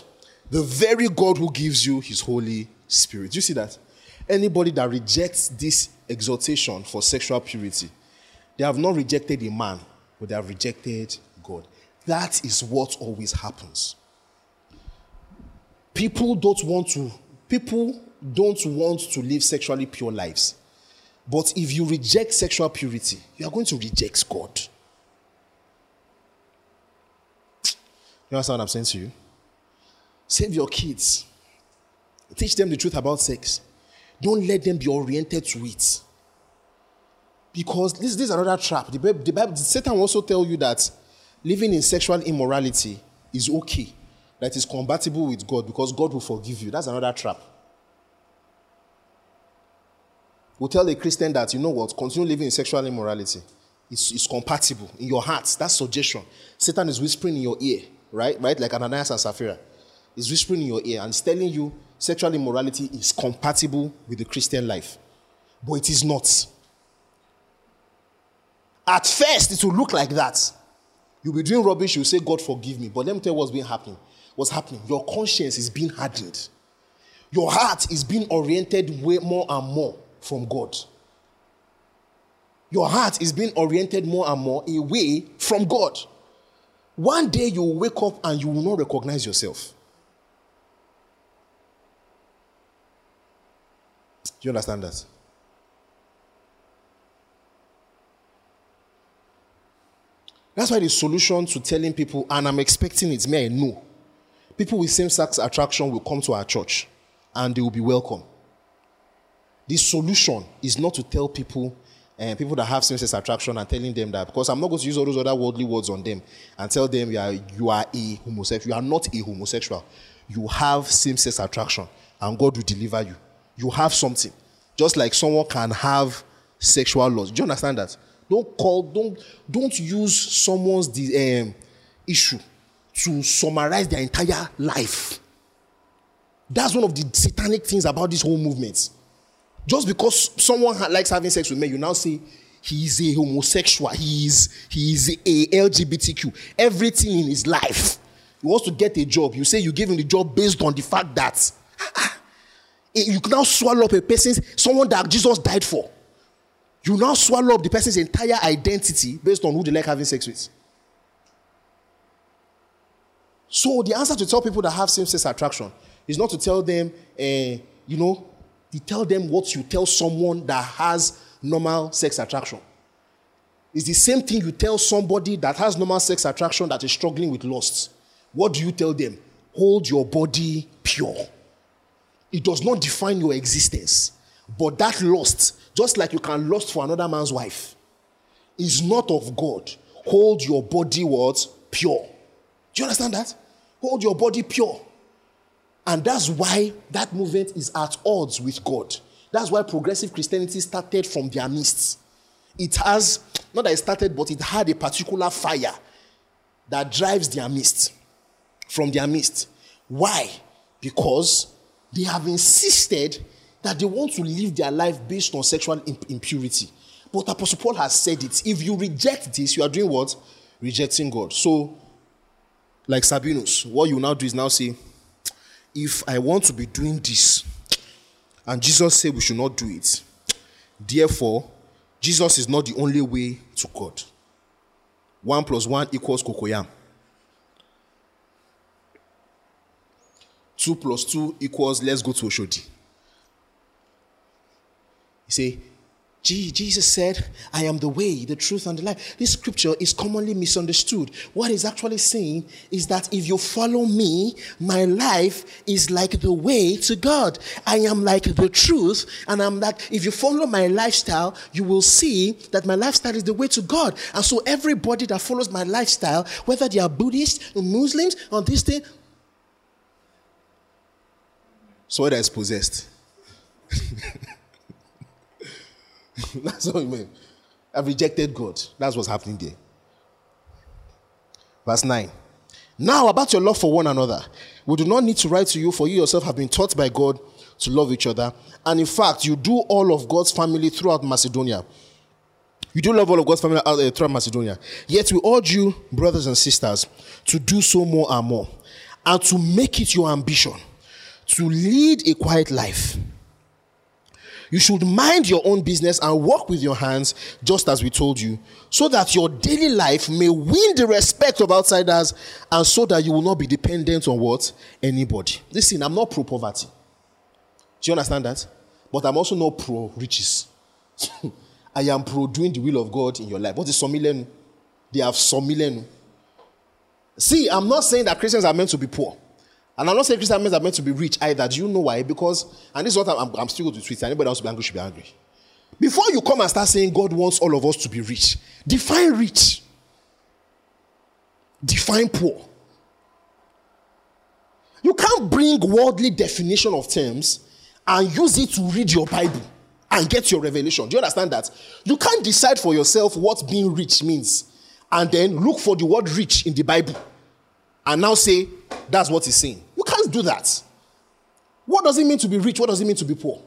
the very God who gives you his Holy Spirit. Do you see that? Anybody that rejects this exhortation for sexual purity, they have not rejected a man, but they have rejected God. That is what always happens. People don't want to, people don't want to live sexually pure lives. But if you reject sexual purity, you are going to reject God. You understand what I'm saying to you? Save your kids. Teach them the truth about sex. Don't let them be oriented to it. Because this, this is another trap. The, the Bible, Satan will also tell you that living in sexual immorality is okay, that is compatible with God because God will forgive you. That's another trap. will tell a Christian that, you know what, continue living in sexual immorality. It's, it's compatible in your heart. That's suggestion. Satan is whispering in your ear, right? Right? Like Ananias and Sapphira. He's whispering in your ear and telling you sexual immorality is compatible with the Christian life. But it is not. At first, it will look like that. You'll be doing rubbish, you'll say, God forgive me. But let me tell you what's been happening. What's happening? Your conscience is being hardened. Your heart is being oriented way more and more from God. Your heart is being oriented more and more away from God. One day you will wake up and you will not recognize yourself. Do you understand that? That's why the solution to telling people, and I'm expecting it, may I know, people with same sex attraction will come to our church and they will be welcome. The solution is not to tell people, and people that have same sex attraction, and telling them that because I'm not going to use all those other worldly words on them and tell them you are, you are a homosexual. You are not a homosexual. You have same sex attraction, and God will deliver you. You have something. Just like someone can have sexual lust. Do you understand that? Don't call, don't, don't use someone's um, issue to summarize their entire life. That's one of the satanic things about this whole movement. Just because someone likes having sex with men, you now say he is a homosexual, he is, he is a LGBTQ. Everything in his life. He wants to get a job. You say you give him the job based on the fact that ah, ah, eh, you can now swallow up a person, someone that Jesus died for. You now swallow up the person's entire identity based on who they like having sex with. So the answer to tell people that have same-sex attraction is not to tell them, uh, you know, to tell them what you tell someone that has normal sex attraction. It's the same thing you tell somebody that has normal sex attraction that is struggling with lust. What do you tell them? Hold your body pure. It does not define your existence. But that lust, just like you can lust for another man's wife, is not of God. Hold your body what? Pure. Do you understand that? Hold your body pure. And that's why that movement is at odds with God. That's why progressive Christianity started from their midst. It has, not that it started, but it had a particular fire that drives their midst, from their midst. Why? Because they have insisted that they want to live their life based on sexual impurity. But Apostle Paul has said it. If you reject this, you are doing what? Rejecting God. So, like Sabinus, what you now do is now say, if I want to be doing this, and Jesus said we should not do it, therefore, Jesus is not the only way to God. One plus one equals cocoyam. Two plus two equals let's go to Oshodi. You say, Jesus said, I am the way, the truth, and the life. This scripture is commonly misunderstood. What he's actually saying is that if you follow me, my life is like the way to God. I am like the truth, and I'm like, if you follow my lifestyle, you will see that my lifestyle is the way to God. And so everybody that follows my lifestyle, whether they are Buddhists or Muslims or this thing, so that is possessed. That's what you mean. I've rejected God. That's what's happening there. Verse 9. Now, about your love for one another, we do not need to write to you, for you yourself have been taught by God to love each other. And in fact, you do all of God's family throughout Macedonia. You do love all of God's family uh, throughout Macedonia. Yet we urge you, brothers and sisters, to do so more and more, and to make it your ambition to lead a quiet life you should mind your own business and work with your hands, just as we told you, so that your daily life may win the respect of outsiders and so that you will not be dependent on what? Anybody. Listen, I'm not pro poverty. Do you understand that? But I'm also not pro riches. I am pro doing the will of God in your life. What is somilenu? They have somilenu. See, I'm not saying that Christians are meant to be poor. And I'm not saying Christians are meant to be rich either. Do you know why? Because, and this is what I'm, I'm still going to tweet. Anybody else be angry should be angry. Before you come and start saying God wants all of us to be rich, define rich. Define poor. You can't bring worldly definition of terms and use it to read your Bible. and get your revelation. Do you understand that? You can't decide for yourself what being rich means and then look for the word rich in the Bible and now say that's what he's saying. Can't do that. What does it mean to be rich? What does it mean to be poor?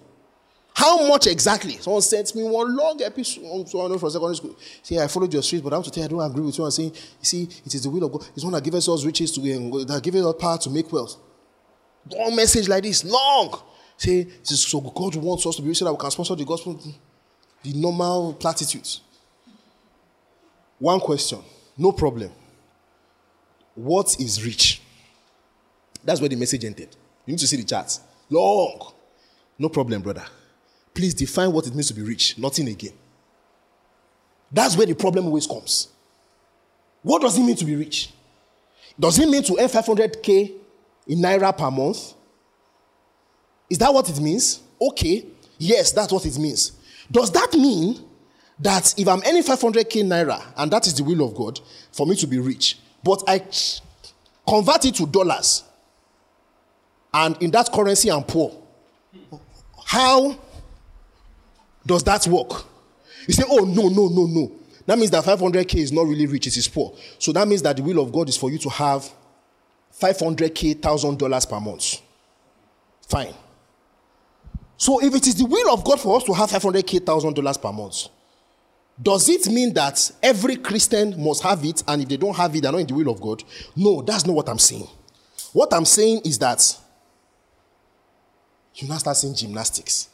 How much exactly? Someone sent me one long episode from secondary school. See, I followed your street, but I want to tell you I don't agree with you. I'm saying, you see, it is the will of God. It's one that gives us riches to um, that gives us power to make wealth. One message like this, long. Say, so God wants us to be rich so that we can sponsor the gospel. The normal platitudes. One question, no problem. What is rich? That's where the message ended. You need to see the charts. Long. No problem, brother. Please define what it means to be rich. Nothing again. That's where the problem always comes. What does it mean to be rich? Does it mean to earn 500k in naira per month? Is that what it means? Okay. Yes, that's what it means. Does that mean that if I'm earning 500k naira and that is the will of God for me to be rich, but I convert it to dollars and in that currency I'm poor, how does that work? You say, oh, no, no, no, no. That means that 500k is not really rich, it is poor. So that means that the will of God is for you to have 500k, thousand dollars per month. Fine. So if it is the will of God for us to have 500k, thousand dollars per month, does it mean that every Christian must have it, and if they don't have it, they're not in the will of God? No, that's not what I'm saying. What I'm saying is that you now start saying gymnastics.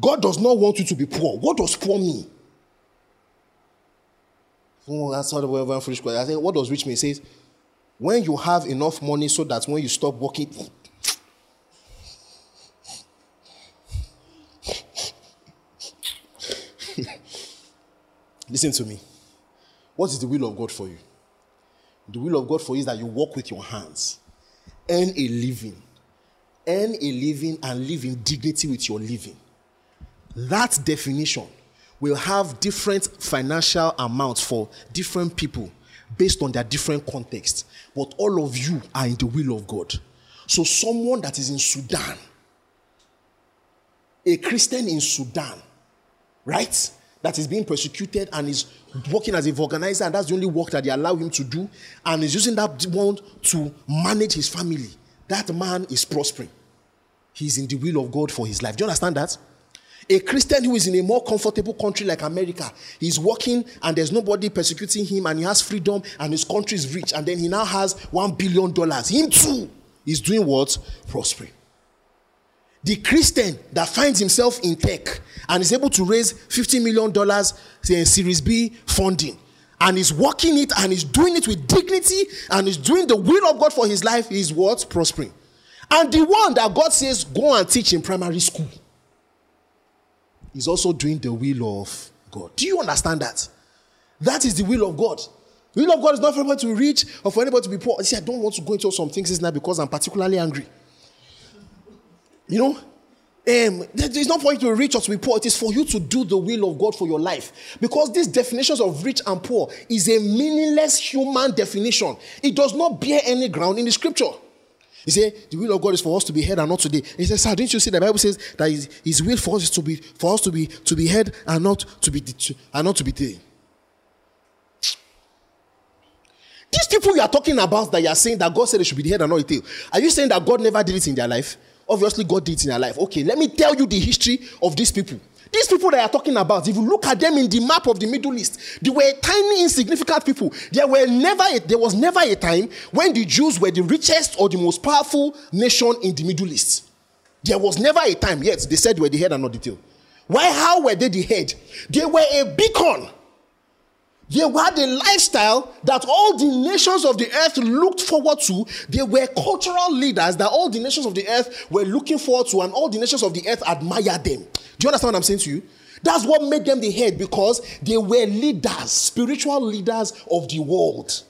God does not want you to be poor. What does poor mean? Oh, that's not one foolish question. I what does rich mean? It says, when you have enough money so that when you stop working, Listen to me. What is the will of God for you? The will of God for you is that you work with your hands, earn a living, earn a living, and live in dignity with your living. That definition will have different financial amounts for different people based on their different context. But all of you are in the will of God. So, someone that is in Sudan, a Christian in Sudan, right? That is being persecuted and is working as a organizer, and that's the only work that they allow him to do, and is using that one to manage his family. That man is prospering. He's in the will of God for his life. Do you understand that? A Christian who is in a more comfortable country like America, he's working and there's nobody persecuting him and he has freedom and his country is rich and then he now has one billion dollars. Him too is doing what? Prospering. The Christian that finds himself in tech and is able to raise $50 million in Series B funding and is working it and is doing it with dignity and is doing the will of God for his life is what? Prospering. And the one that God says, go and teach in primary school is also doing the will of God. Do you understand that? That is the will of God. The will of God is not for anybody to be rich or for anybody to be poor. See, I don't want to go into some things now because I'm particularly angry. You know, um, it's not for you to be rich or to be poor. It is for you to do the will of God for your life. Because these definitions of rich and poor is a meaningless human definition. It does not bear any ground in the scripture. He said, the will of God is for us to be head and not today. He said, sir, didn't you see the Bible says that his, his will for us is to be for us to be to be head and not to be to, and not to be tail. These people you are talking about that you are saying that God said they should be the head and not the tail. Are you saying that God never did it in their life? Obviously, God did it in their life. Okay, let me tell you the history of these people. These people that are talking about, if you look at them in the map of the Middle East, they were tiny, insignificant people. There were never a, there was never a time when the Jews were the richest or the most powerful nation in the Middle East. There was never a time yet they said they were the head and not the tail. Why? How were they the head? They were a beacon they had a lifestyle that all the nations of the earth looked forward to. They were cultural leaders that all the nations of the earth were looking forward to, and all the nations of the earth admired them. Do you understand what I'm saying to you? That's what made them the head because they were leaders, spiritual leaders of the world.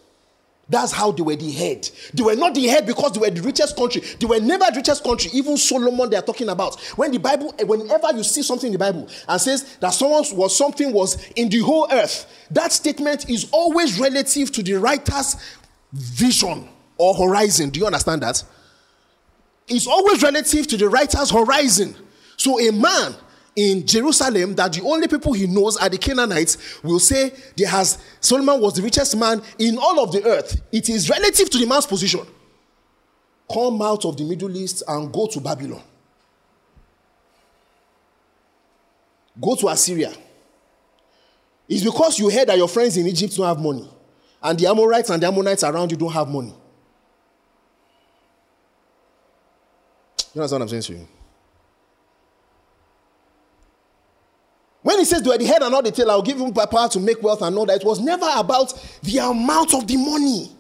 That's how they were the head. They were not the head because they were the richest country. They were never the richest country. Even Solomon, they are talking about. When the Bible, eh, whenever you see something in the Bible and says that someone was something was in the whole earth, that statement is always relative to the writer's vision or horizon. Do you understand that? is always relative to the writer's horizon. So a man in Jerusalem that the only people he knows are the Canaanites will say there has Solomon was the richest man in all of the earth. It is relative to the man's position. Come out of the Middle East and go to Babylon. Go to Assyria. It's because you heard that your friends in Egypt don't have money, and the Amorites and the Ammonites around you don't have money. You understand what I'm saying to you? When he says, Do the head and not the tail, I'll give him power to make wealth and all that, it was never about the amount of the money.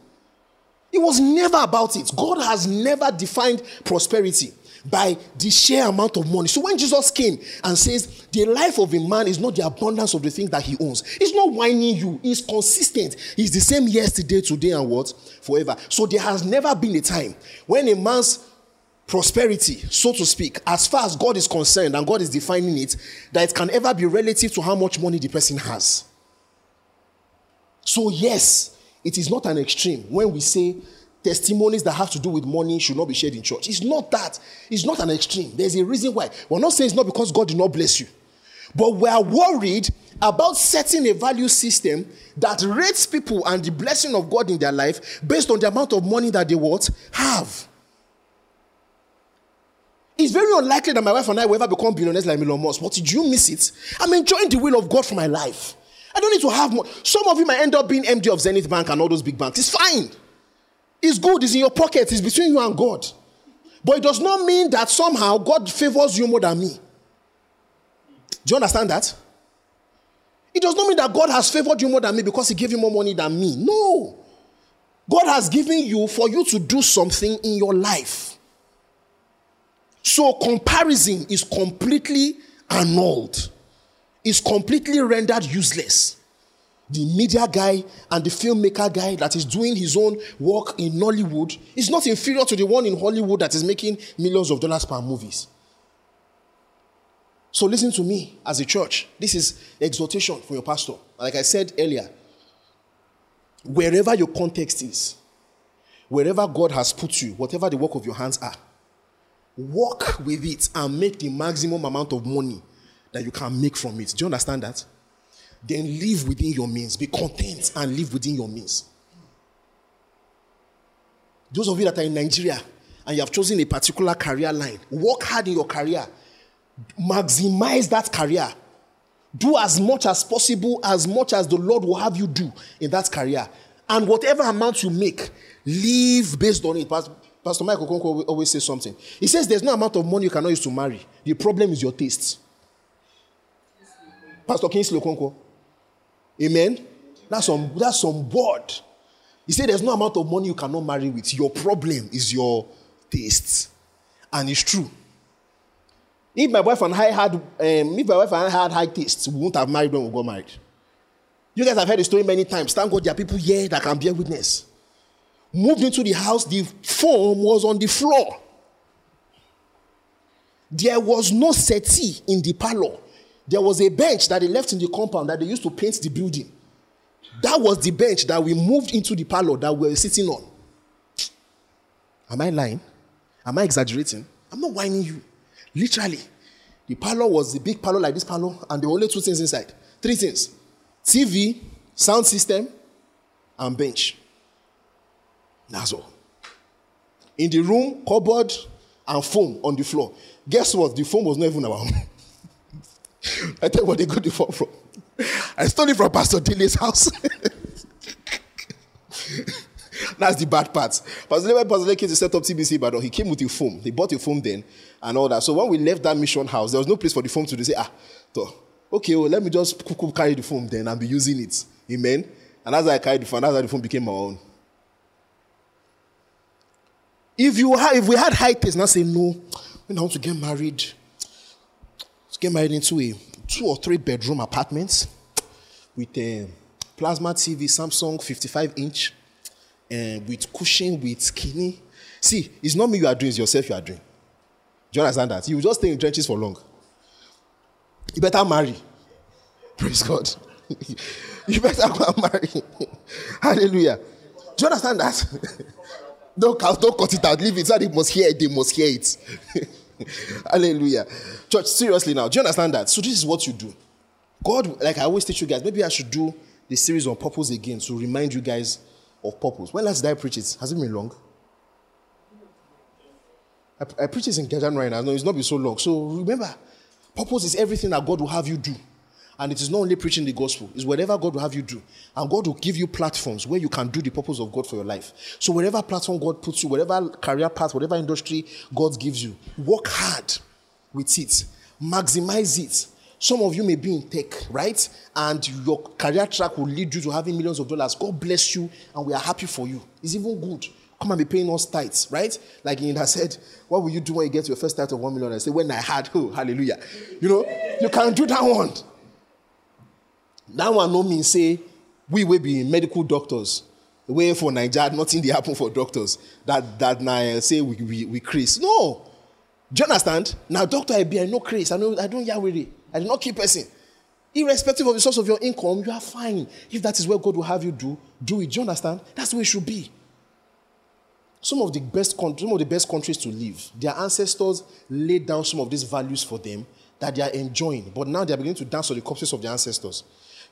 It was never about it. God has never defined prosperity by the sheer amount of money. So when Jesus came and says, The life of a man is not the abundance of the things that he owns, he's not whining you, he's consistent. He's the same yesterday, today, and what? Forever. So there has never been a time when a man's prosperity, so to speak, as far as God is concerned and God is defining it, that it can ever be relative to how much money the person has. So, yes, it is not an extreme when we say testimonies that have to do with money should not be shared in church. It's not that. It's not an extreme. There's a reason why. We're not saying it's not because God did not bless you, but we are worried about setting a value system that rates people and the blessing of God in their life based on the amount of money that they what have. It's very unlikely that my wife and I will ever become billionaires like Elon Musk. But did you miss it? I'm enjoying the will of God for my life. I don't need to have more. Some of you might end up being MD of Zenith Bank and all those big banks. It's fine. It's good. It's in your pocket. It's between you and God. But it does not mean that somehow God favors you more than me. Do you understand that? It does not mean that God has favored you more than me because He gave you more money than me. No. God has given you for you to do something in your life. So comparison is completely annulled, is completely rendered useless. The media guy and the filmmaker guy that is doing his own work in Nollywood is not inferior to the one in Hollywood that is making millions of dollars per movies. So listen to me as a church. This is exhortation for your pastor. Like I said earlier, wherever your context is, wherever God has put you, whatever the work of your hands are, work with it and make the maximum amount of money that you can make from it. Do you understand that? Then live within your means. Be content and live within your means. Those of you that are in Nigeria and you have chosen a particular career line, work hard in your career. Maximize that career. Do as much as possible, as much as the Lord will have you do in that career. And whatever amount you make, live based on it. Pastor Michael Okonkwo always says something. He says there's no amount of money you cannot use to marry. The problem is your taste. Pastor Kingsley Okonkwo. Amen. That's some that's some word. He said there's no amount of money you cannot marry with. Your problem is your taste. And it's true. If my wife and I had um, if my wife and I had high tastes, we wouldn't have married when we got married. You guys have heard the story many times. Thank God there are people here that can bear witness moved into the house, the phone was on the floor. There was no settee in the parlor. There was a bench that they left in the compound that they used to paint the building. That was the bench that we moved into the parlor that we were sitting on. Am I lying? Am I exaggerating? I'm not whining you. Literally, the parlor was the big parlor like this parlor, and there were only two things inside. Three things TV, sound system, and bench. That's all. In the room, cupboard and foam on the floor. Guess what? The foam was not even our own. I tell you what they got the foam from. I stole it from Pastor Dilly's house. That's the bad part. Pastor Dilly, Pastor Dilly came to set up TBC but he came with a foam. He bought a foam then and all that. So when we left that mission house, there was no place for the foam to say, ah, so, okay, well, let me just carry the foam then and be using it. Amen. And as I carried the foam, that's how the foam became my own. If you have, if we had high taste, now say no, we want to get married. Let's get married into a two or three bedroom apartment with a plasma TV, Samsung 55 inch, and with cushion, with skinny. See, it's not me you are doing, it's yourself you are doing. Do you understand that? You just stay in trenches for long. You better marry. Praise God. you better go and marry. Hallelujah. Do you understand that? Don't, don't cut it out. Leave it. So they must hear it. They must hear it. Hallelujah. Church, seriously now. Do you understand that? So this is what you do. God, like I always teach you guys, maybe I should do the series on purpose again to remind you guys of purpose. When last did I preach it? Has it been long? I, I preach this in January now. No, it's not been so long. So remember, purpose is everything that God will have you do. And it is not only preaching the gospel, it's whatever God will have you do. And God will give you platforms where you can do the purpose of God for your life. So, whatever platform God puts you, whatever career path, whatever industry God gives you, work hard with it, maximize it. Some of you may be in tech, right? And your career track will lead you to having millions of dollars. God bless you, and we are happy for you. It's even good. Come and be paying us tithes, right? Like has said, What will you do when you get your first tithe of one million? I say, When I had, oh, hallelujah. You know, you can do that one. That one no mean say we will be medical doctors. Way for Nigeria, nothing they happen for doctors. That that now eh, say we we, we Chris. No. Do you understand? Now, Doctor I be I know Chris. I know I don't Yahweh. I do not keep person. Irrespective of the source of your income, you are fine. If that is what God will have you do, do it. Do you understand? That's the way it should be. Some of the best some of the best countries to live, their ancestors laid down some of these values for them that they are enjoying. But now they are beginning to dance on the corpses of their ancestors.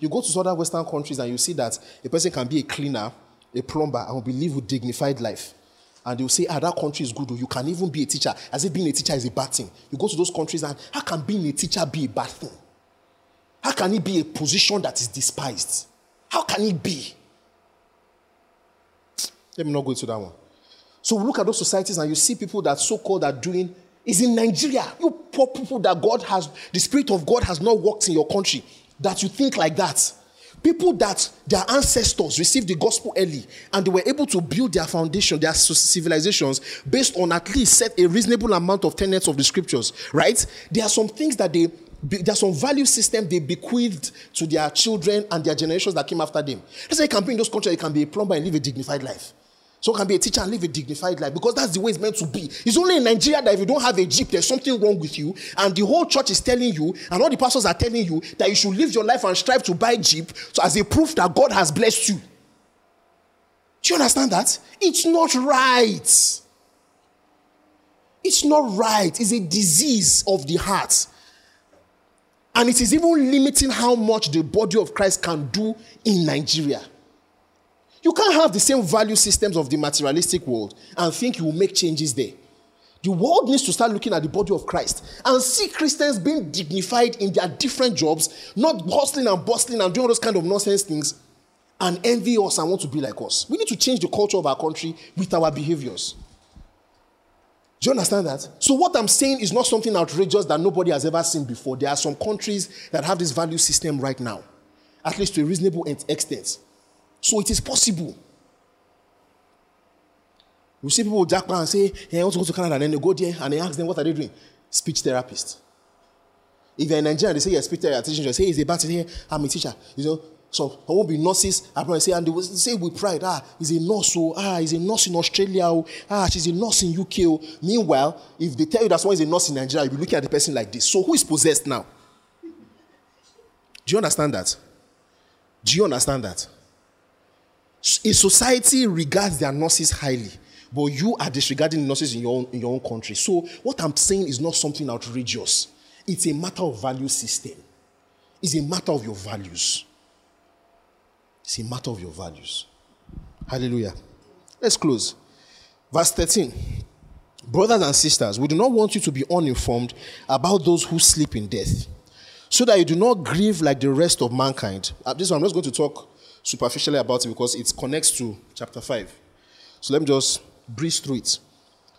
You go to other Western countries and you see that a person can be a cleaner, a plumber, and will be live with dignified life. And they'll say, ah, that country is good. Or you can even be a teacher. As if being a teacher is a bad thing. You go to those countries and how can being a teacher be a bad thing? How can it be a position that is despised? How can it be? Let me not go into that one. So we look at those societies and you see people that so-called are doing is in Nigeria. You poor people that God has, the Spirit of God has not worked in your country that you think like that. People that their ancestors received the gospel early and they were able to build their foundation, their civilizations based on at least set a reasonable amount of tenets of the scriptures, right? There are some things that they there's some value system they bequeathed to their children and their generations that came after them. That's why you can be in those countries, you can be a plumber and live a dignified life. So can be a teacher and live a dignified life because that's the way it's meant to be. It's only in Nigeria that if you don't have a jeep, there's something wrong with you, and the whole church is telling you, and all the pastors are telling you that you should live your life and strive to buy a jeep, so as a proof that God has blessed you. Do you understand that? It's not right. It's not right. It's a disease of the heart. And it is even limiting how much the body of Christ can do in Nigeria. You can't have the same value systems of the materialistic world and think you will make changes there. The world needs to start looking at the body of Christ and see Christians being dignified in their different jobs, not hustling and bustling and doing all those kind of nonsense things, and envy us and want to be like us. We need to change the culture of our country with our behaviors. Do you understand that? So, what I'm saying is not something outrageous that nobody has ever seen before. There are some countries that have this value system right now, at least to a reasonable extent. So it is possible. You see people jack and say, hey, I want to go to Canada, and then they go there and they ask them, what are they doing? Speech therapist. If you're in Nigeria, they say you're speech therapist, you say, he's a bad teacher, I'm a teacher. You know, so there won't be nurses. I probably say, and they say with pride, ah, he's a nurse, oh, ah, he's a nurse in Australia, oh, ah, she's a nurse in UK. Oh. Meanwhile, if they tell you that someone is a nurse in Nigeria, you'll be looking at the person like this. So who is possessed now? Do you understand that? Do you understand that? A society regards their nurses highly, but you are disregarding nurses in your own, in your own country. So, what I'm saying is not something outrageous. It's a matter of value system. It's a matter of your values. It's a matter of your values. Hallelujah. Let's close. Verse 13. Brothers and sisters, we do not want you to be uninformed about those who sleep in death, so that you do not grieve like the rest of mankind. Uh, this one, I'm just going to talk superficially about it because it connects to chapter 5. So let me just breeze through it.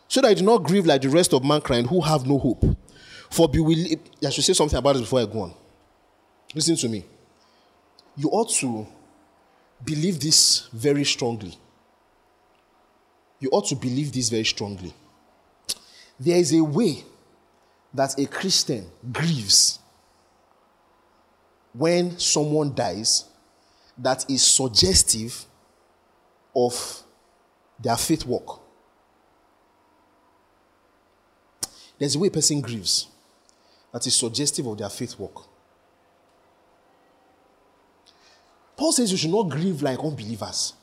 So that I do not grieve like the rest of mankind who have no hope. For be will I should say something about this before I go on. Listen to me. You ought to believe this very strongly. You ought to believe this very strongly. There is a way that a Christian grieves when someone dies that is suggestive of their faith walk. There's a way a person grieves that is suggestive of their faith walk. Paul says you should not grieve like unbelievers.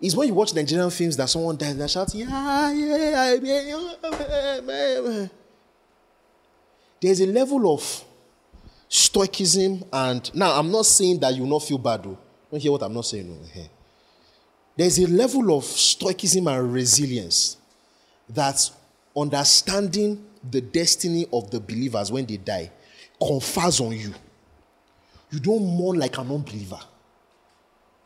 It's when you watch Nigerian films that someone dies, and they're shouting, yeah, yeah, yeah. Oh, eh, eh, eh. There's a level of stoicism, and now I'm not saying that you not feel bad, though. Don't hear what I'm not saying. No. There's a level of stoicism and resilience that understanding the destiny of the believers when they die confers on you. You don't mourn like an unbeliever.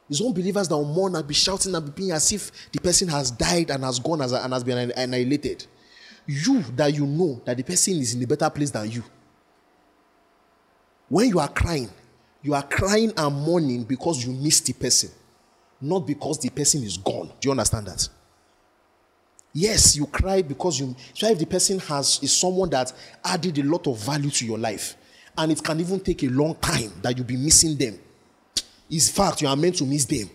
It's unbelievers that will mourn and be shouting and be being as if the person has died and has gone and has been annihilated. You that you know that the person is in a better place than you. When you are crying, you are crying and mourning because you missed the person, not because the person is gone. Do you understand that? Yes, you cry because you so if the person has is someone that added a lot of value to your life, and it can even take a long time that you'll be missing them is fact you are meant to miss them.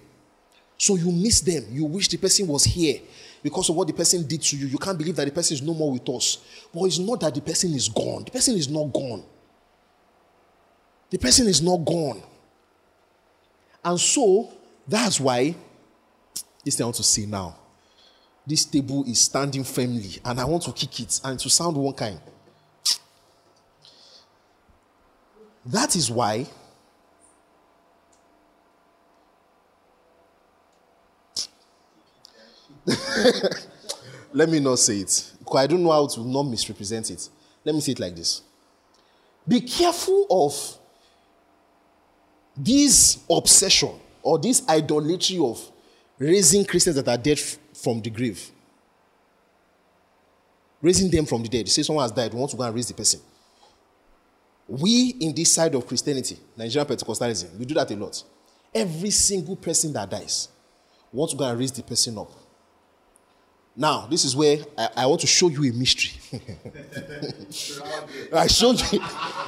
So you miss them. You wish the person was here because of what the person did to you. You can't believe that the person is no more with us. But it's not that the person is gone. The person is not gone. The person is not gone. And so that's why this thing I want to say now. This table is standing firmly, and I want to kick it and to sound one kind. That is why Let me not say it. Because I don't know how to not misrepresent it. Let me say it like this. Be careful of this obsession or this idolatry of raising Christians that are dead f- from the grave. Raising them from the dead. Say someone has died, we want to go and raise the person. We in this side of Christianity, Nigerian Pentecostalism, we do that a lot. Every single person that dies, we want to go and raise the person up. Now, this is where I, I want to show you a mystery. I showed you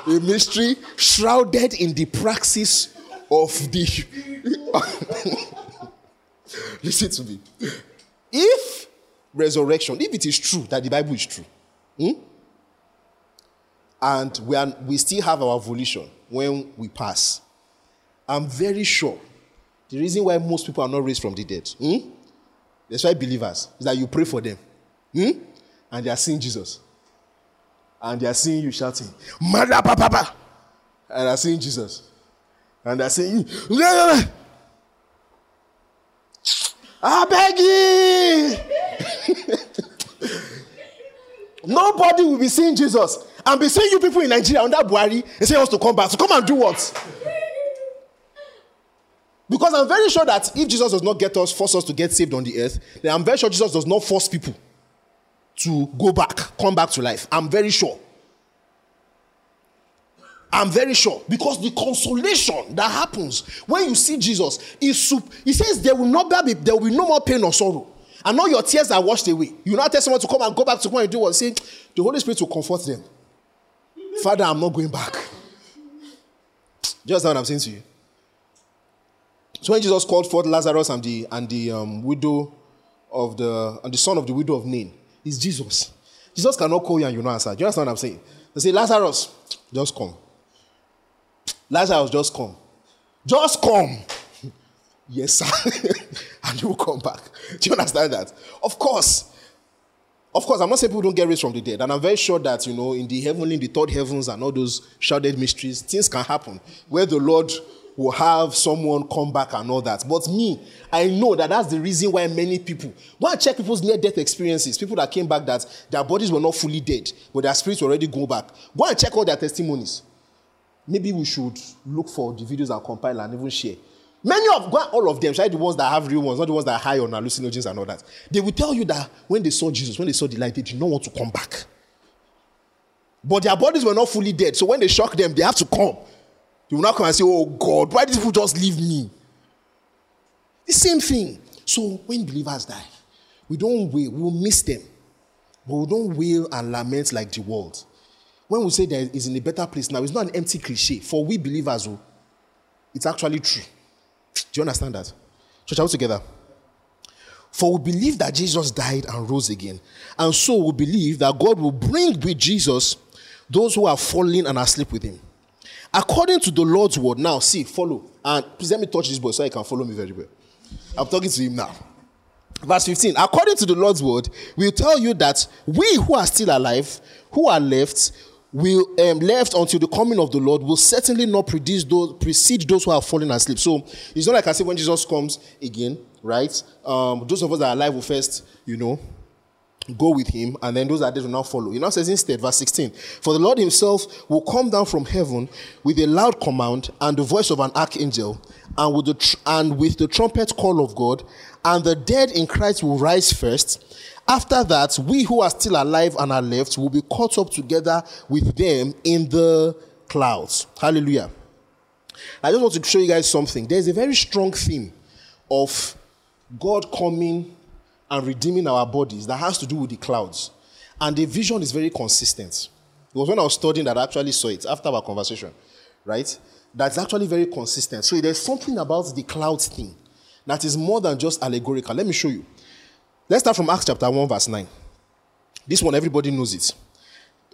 a mystery shrouded in the praxis of the. Listen to me. If resurrection, if it is true that the Bible is true, hmm? and we, are, we still have our volition when we pass, I'm very sure the reason why most people are not raised from the dead. Hmm? That's why believers is that you pray for them. Hmm? And they are seeing Jesus. And they are seeing you shouting, Mother Papa. And they are seeing Jesus. And they are saying, I beg you. Nobody will be seeing Jesus and be seeing you people in Nigeria under Buhari and say us to come back. So come and do what? Because I'm very sure that if Jesus does not get us, force us to get saved on the earth, then I'm very sure Jesus does not force people to go back, come back to life. I'm very sure. I'm very sure because the consolation that happens when you see Jesus is. He says there will not be there will be no more pain or sorrow, and all your tears are washed away. You now tell someone to come and go back to come and do what? Say the Holy Spirit will comfort them. Father, I'm not going back. Just what I'm saying to you. So when Jesus called forth Lazarus and the and the um, widow of the and the son of the widow of Nain, is Jesus. Jesus cannot call you and you not answer. Do you understand what I'm saying? They say, Lazarus, just come. Lazarus, just come. Just come. yes, sir. and you will come back. Do you understand that? Of course. Of course, I'm not saying people don't get raised from the dead. And I'm very sure that, you know, in the heavenly, in the third heavens and all those shrouded mysteries, things can happen where the Lord will have someone come back and all that. But me, I know that that's the reason why many people go and check people's near death experiences. People that came back that their bodies were not fully dead, but their spirits already go back. Go and check all their testimonies. Maybe we should look for the videos and compile and even share. Many of go all of them, try the ones that have real ones, not the ones that are high on hallucinogens and all that. They will tell you that when they saw Jesus, when they saw the light, they did not want to come back. But their bodies were not fully dead. So when they shock them, they have to come. You will not come and say, Oh God, why did people just leave me? The same thing. So when believers die, we don't wail, we'll miss them. But we don't wail and lament like the world. When we say that is in a better place now, it's not an empty cliche. For we believers, oh, it's actually true. Do you understand that? Church, all together. For we believe that Jesus died and rose again. And so we believe that God will bring with Jesus those who are falling and asleep with him. According to the Lord's word, now see, follow. And please let me touch this boy so he can follow me very well. I'm talking to him now. Verse 15 According to the Lord's word, we'll tell you that we who are still alive, who are left, will um, left until the coming of the Lord will certainly not precede those, precede those who have fallen asleep. So it's not like I say when Jesus comes again, right? Um, those of us that are alive will first, you know, go with him, and then those that dead will not follow. He now says instead, verse 16, For the Lord himself will come down from heaven with a loud command and the voice of an archangel, and with the, tr- and with the trumpet call of God, and the dead in Christ will rise first. After that, we who are still alive and are left will be caught up together with them in the clouds. Hallelujah. I just want to show you guys something. There's a very strong theme of God coming and redeeming our bodies that has to do with the clouds. And the vision is very consistent. It was when I was studying that I actually saw it after our conversation, right? That's actually very consistent. So there's something about the clouds thing that is more than just allegorical. Let me show you. Let's start from Acts chapter 1, verse 9. This one, everybody knows it.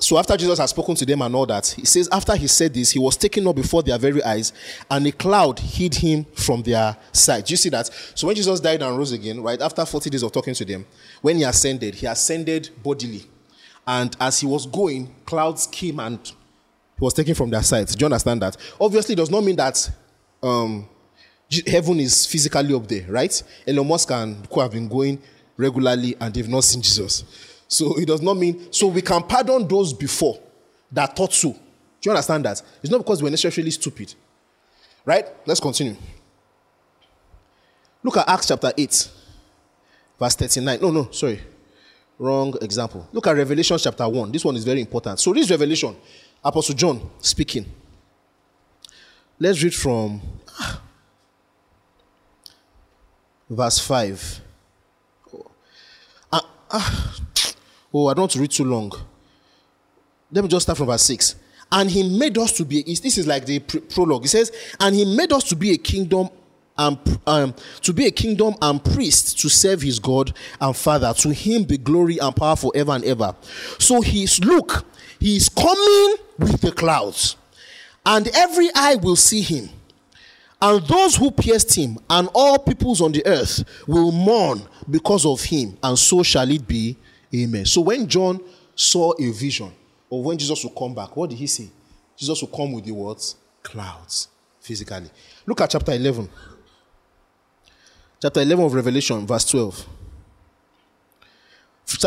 So after Jesus had spoken to them and all that, he says, after he said this, he was taken up before their very eyes, and a cloud hid him from their sight. Do you see that? So when Jesus died and rose again, right, after 40 days of talking to them, when he ascended, he ascended bodily. And as he was going, clouds came and he was taken from their sight. Do you understand that? Obviously, it does not mean that um, heaven is physically up there, right? Elon Musk and who have been going regularly and they've not seen Jesus. So it does not mean, so we can pardon those before that thought so. Do you understand that? It's not because we're necessarily stupid. Right? Let's continue. Look at Acts chapter 8, verse 39. No, no, sorry. Wrong example. Look at Revelation chapter 1. This one is very important. So, this Revelation, Apostle John speaking. Let's read from ah, verse 5. Ah, oh, I don't want to read too long. Let me just start from verse 6. And he made us to be, this is like the prologue. He says, And he made us to be a kingdom and um, to be a kingdom and priests to serve his God and Father. To him be glory and power forever and ever. So he's look, he is coming with the clouds, and every eye will see him. And those who pierced him and all peoples on the earth will mourn because of him, and so shall it be. Amen. So when John saw a vision of when Jesus will come back, what did he say? Jesus will come with the words clouds physically. Look at chapter 11. Chapter 11 of Revelation, verse 12.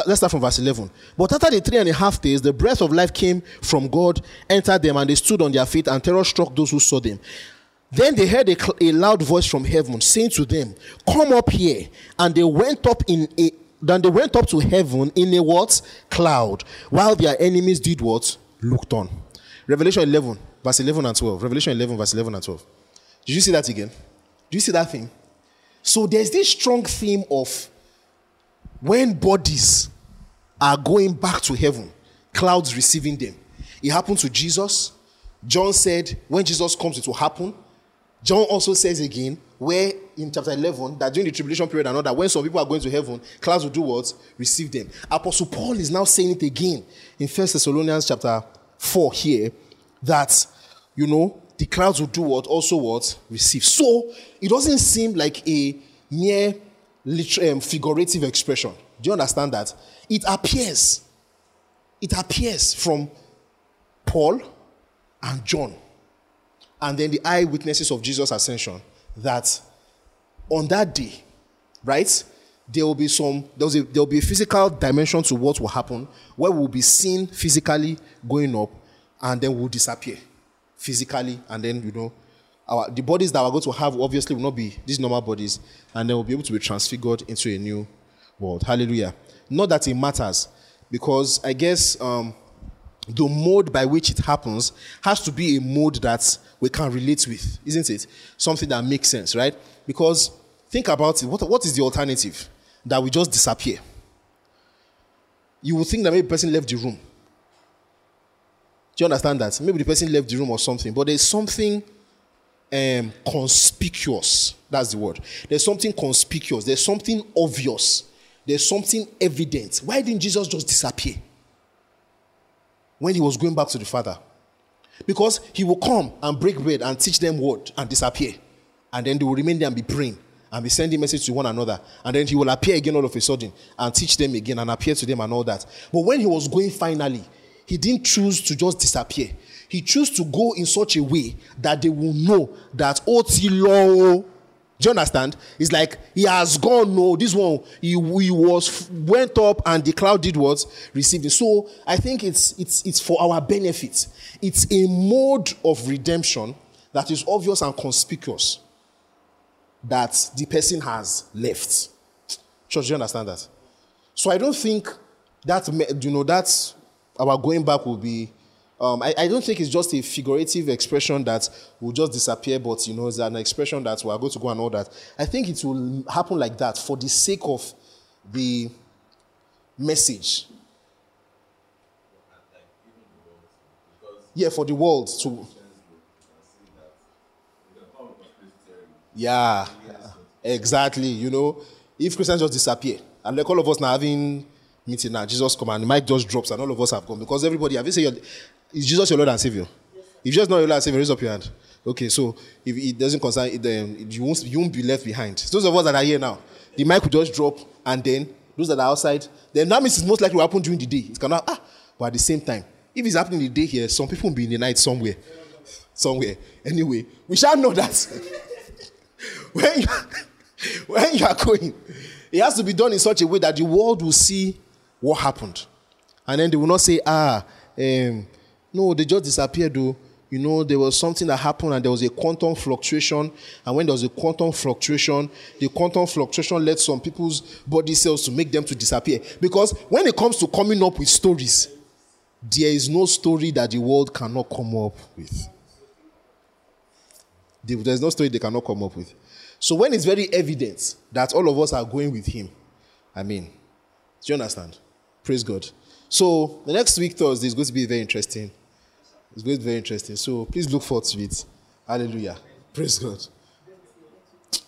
Let's start from verse 11. But after the three and a half days, the breath of life came from God, entered them, and they stood on their feet, and terror struck those who saw them. Then they heard a, a, loud voice from heaven saying to them, Come up here. And they went up in a then they went up to heaven in a what? Cloud, while their enemies did what? Looked on. Revelation 11, verse 11 and 12. Revelation 11, verse 11 and 12. Did you see that again? Do you see that thing? So there's this strong theme of when bodies are going back to heaven, clouds receiving them. It happened to Jesus. John said, when Jesus comes, it will happen. John also says again, where in chapter 11, that during the tribulation period and all that, when some people are going to heaven, clouds will do what? Receive them. Apostle Paul is now saying it again in First Thessalonians chapter 4 here, that, you know, the clouds will do what? Also what? Receive. So, it doesn't seem like a mere um, figurative expression. Do you understand that? It appears. It appears from Paul and John and then the eyewitnesses of Jesus' ascension that on that day, right, there will be some there will, there will be a physical dimension to what will happen where we'll be seen physically going up and then we'll disappear physically and then you know our the bodies that we're going to have obviously will not be these normal bodies and then we'll be able to be transfigured into a new world. Hallelujah. Not that it matters because i guess um, the mode by which it happens has to be a mode that we can relate with, isn't it? Something that makes sense, right? Because think about it. What, what is the alternative? That we just disappear. You would think that maybe the person left the room. Do you understand that? Maybe the person left the room or something, but there's something um, conspicuous. That's the word. There's something conspicuous. There's something obvious. There's something evident. Why didn't Jesus just disappear? When he was going back to the Father. Because he will come and break bread and teach them word and disappear. And then they will remain there and be praying. and be sending message to one another. And then he will appear again all of a sudden and teach them again and appear to them and all that. But when he was going finally, he didn't choose to just disappear. He chose to go in such a way that they will know that oh, Oti Otilo. Do you understand? It's like he has gone. No, this one he, he was went up and the cloud did what received it. So I think it's it's it's for our benefit. It's a mode of redemption that is obvious and conspicuous that the person has left. Church, do you understand that? So I don't think that you know that our going back will be. Um, I, I, don't think it's just a figurative expression that will just disappear, but you know, it's an expression that we are going to go and all that. I think it will happen like that for the sake of the message. Yeah, for the world to Yeah, exactly. You know, if Christians just disappear, and like all of us now having meeting now, Jesus come and the mic just drops, and all of us have gone because everybody have you say is Jesus your Lord and Savior? Yes, if Jesus not your Lord and Savior, raise up your hand. Okay, so if it doesn't concern it, then you won't you won't be left behind. Those of us that are here now, the mic will just drop, and then those that are outside, then that means it's most likely will happen during the day. It cannot ah, but at the same time, if it's happening in the day here, some people will be in the night somewhere, somewhere. Anyway, we shall know that. when you, when you are going, it has to be done in such a way that the world will see what happened. And then they will not say, ah, um, no, they just disappeared though. You know, there was something that happened and there was a quantum fluctuation. And when there was a quantum fluctuation, the quantum fluctuation led some people's body cells to make them to disappear. Because when it comes to coming up with stories, there is no story that the world cannot come up with. There's no story they cannot come up with. So when it's very evident that all of us are going with him, I mean, do you understand? Praise God. So the next week Thursday is going to be very interesting. It's going to be very interesting. So please look forward to it. Hallelujah. Praise God.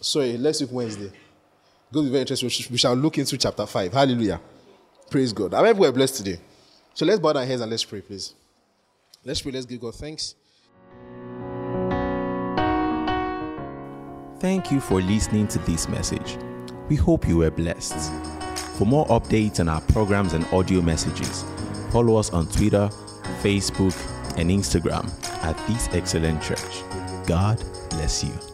Sorry, next week Wednesday. It's going to be very interesting. We shall look into chapter 5. Hallelujah. Praise God. I hope we're blessed today. So let's bow our heads and let's pray, please. Let's pray. Let's give God thanks. Thank you for listening to this message. We hope you were blessed. For more updates on our programs and audio messages, follow us on Twitter, Facebook, and Instagram at This Excellent Church. God bless you.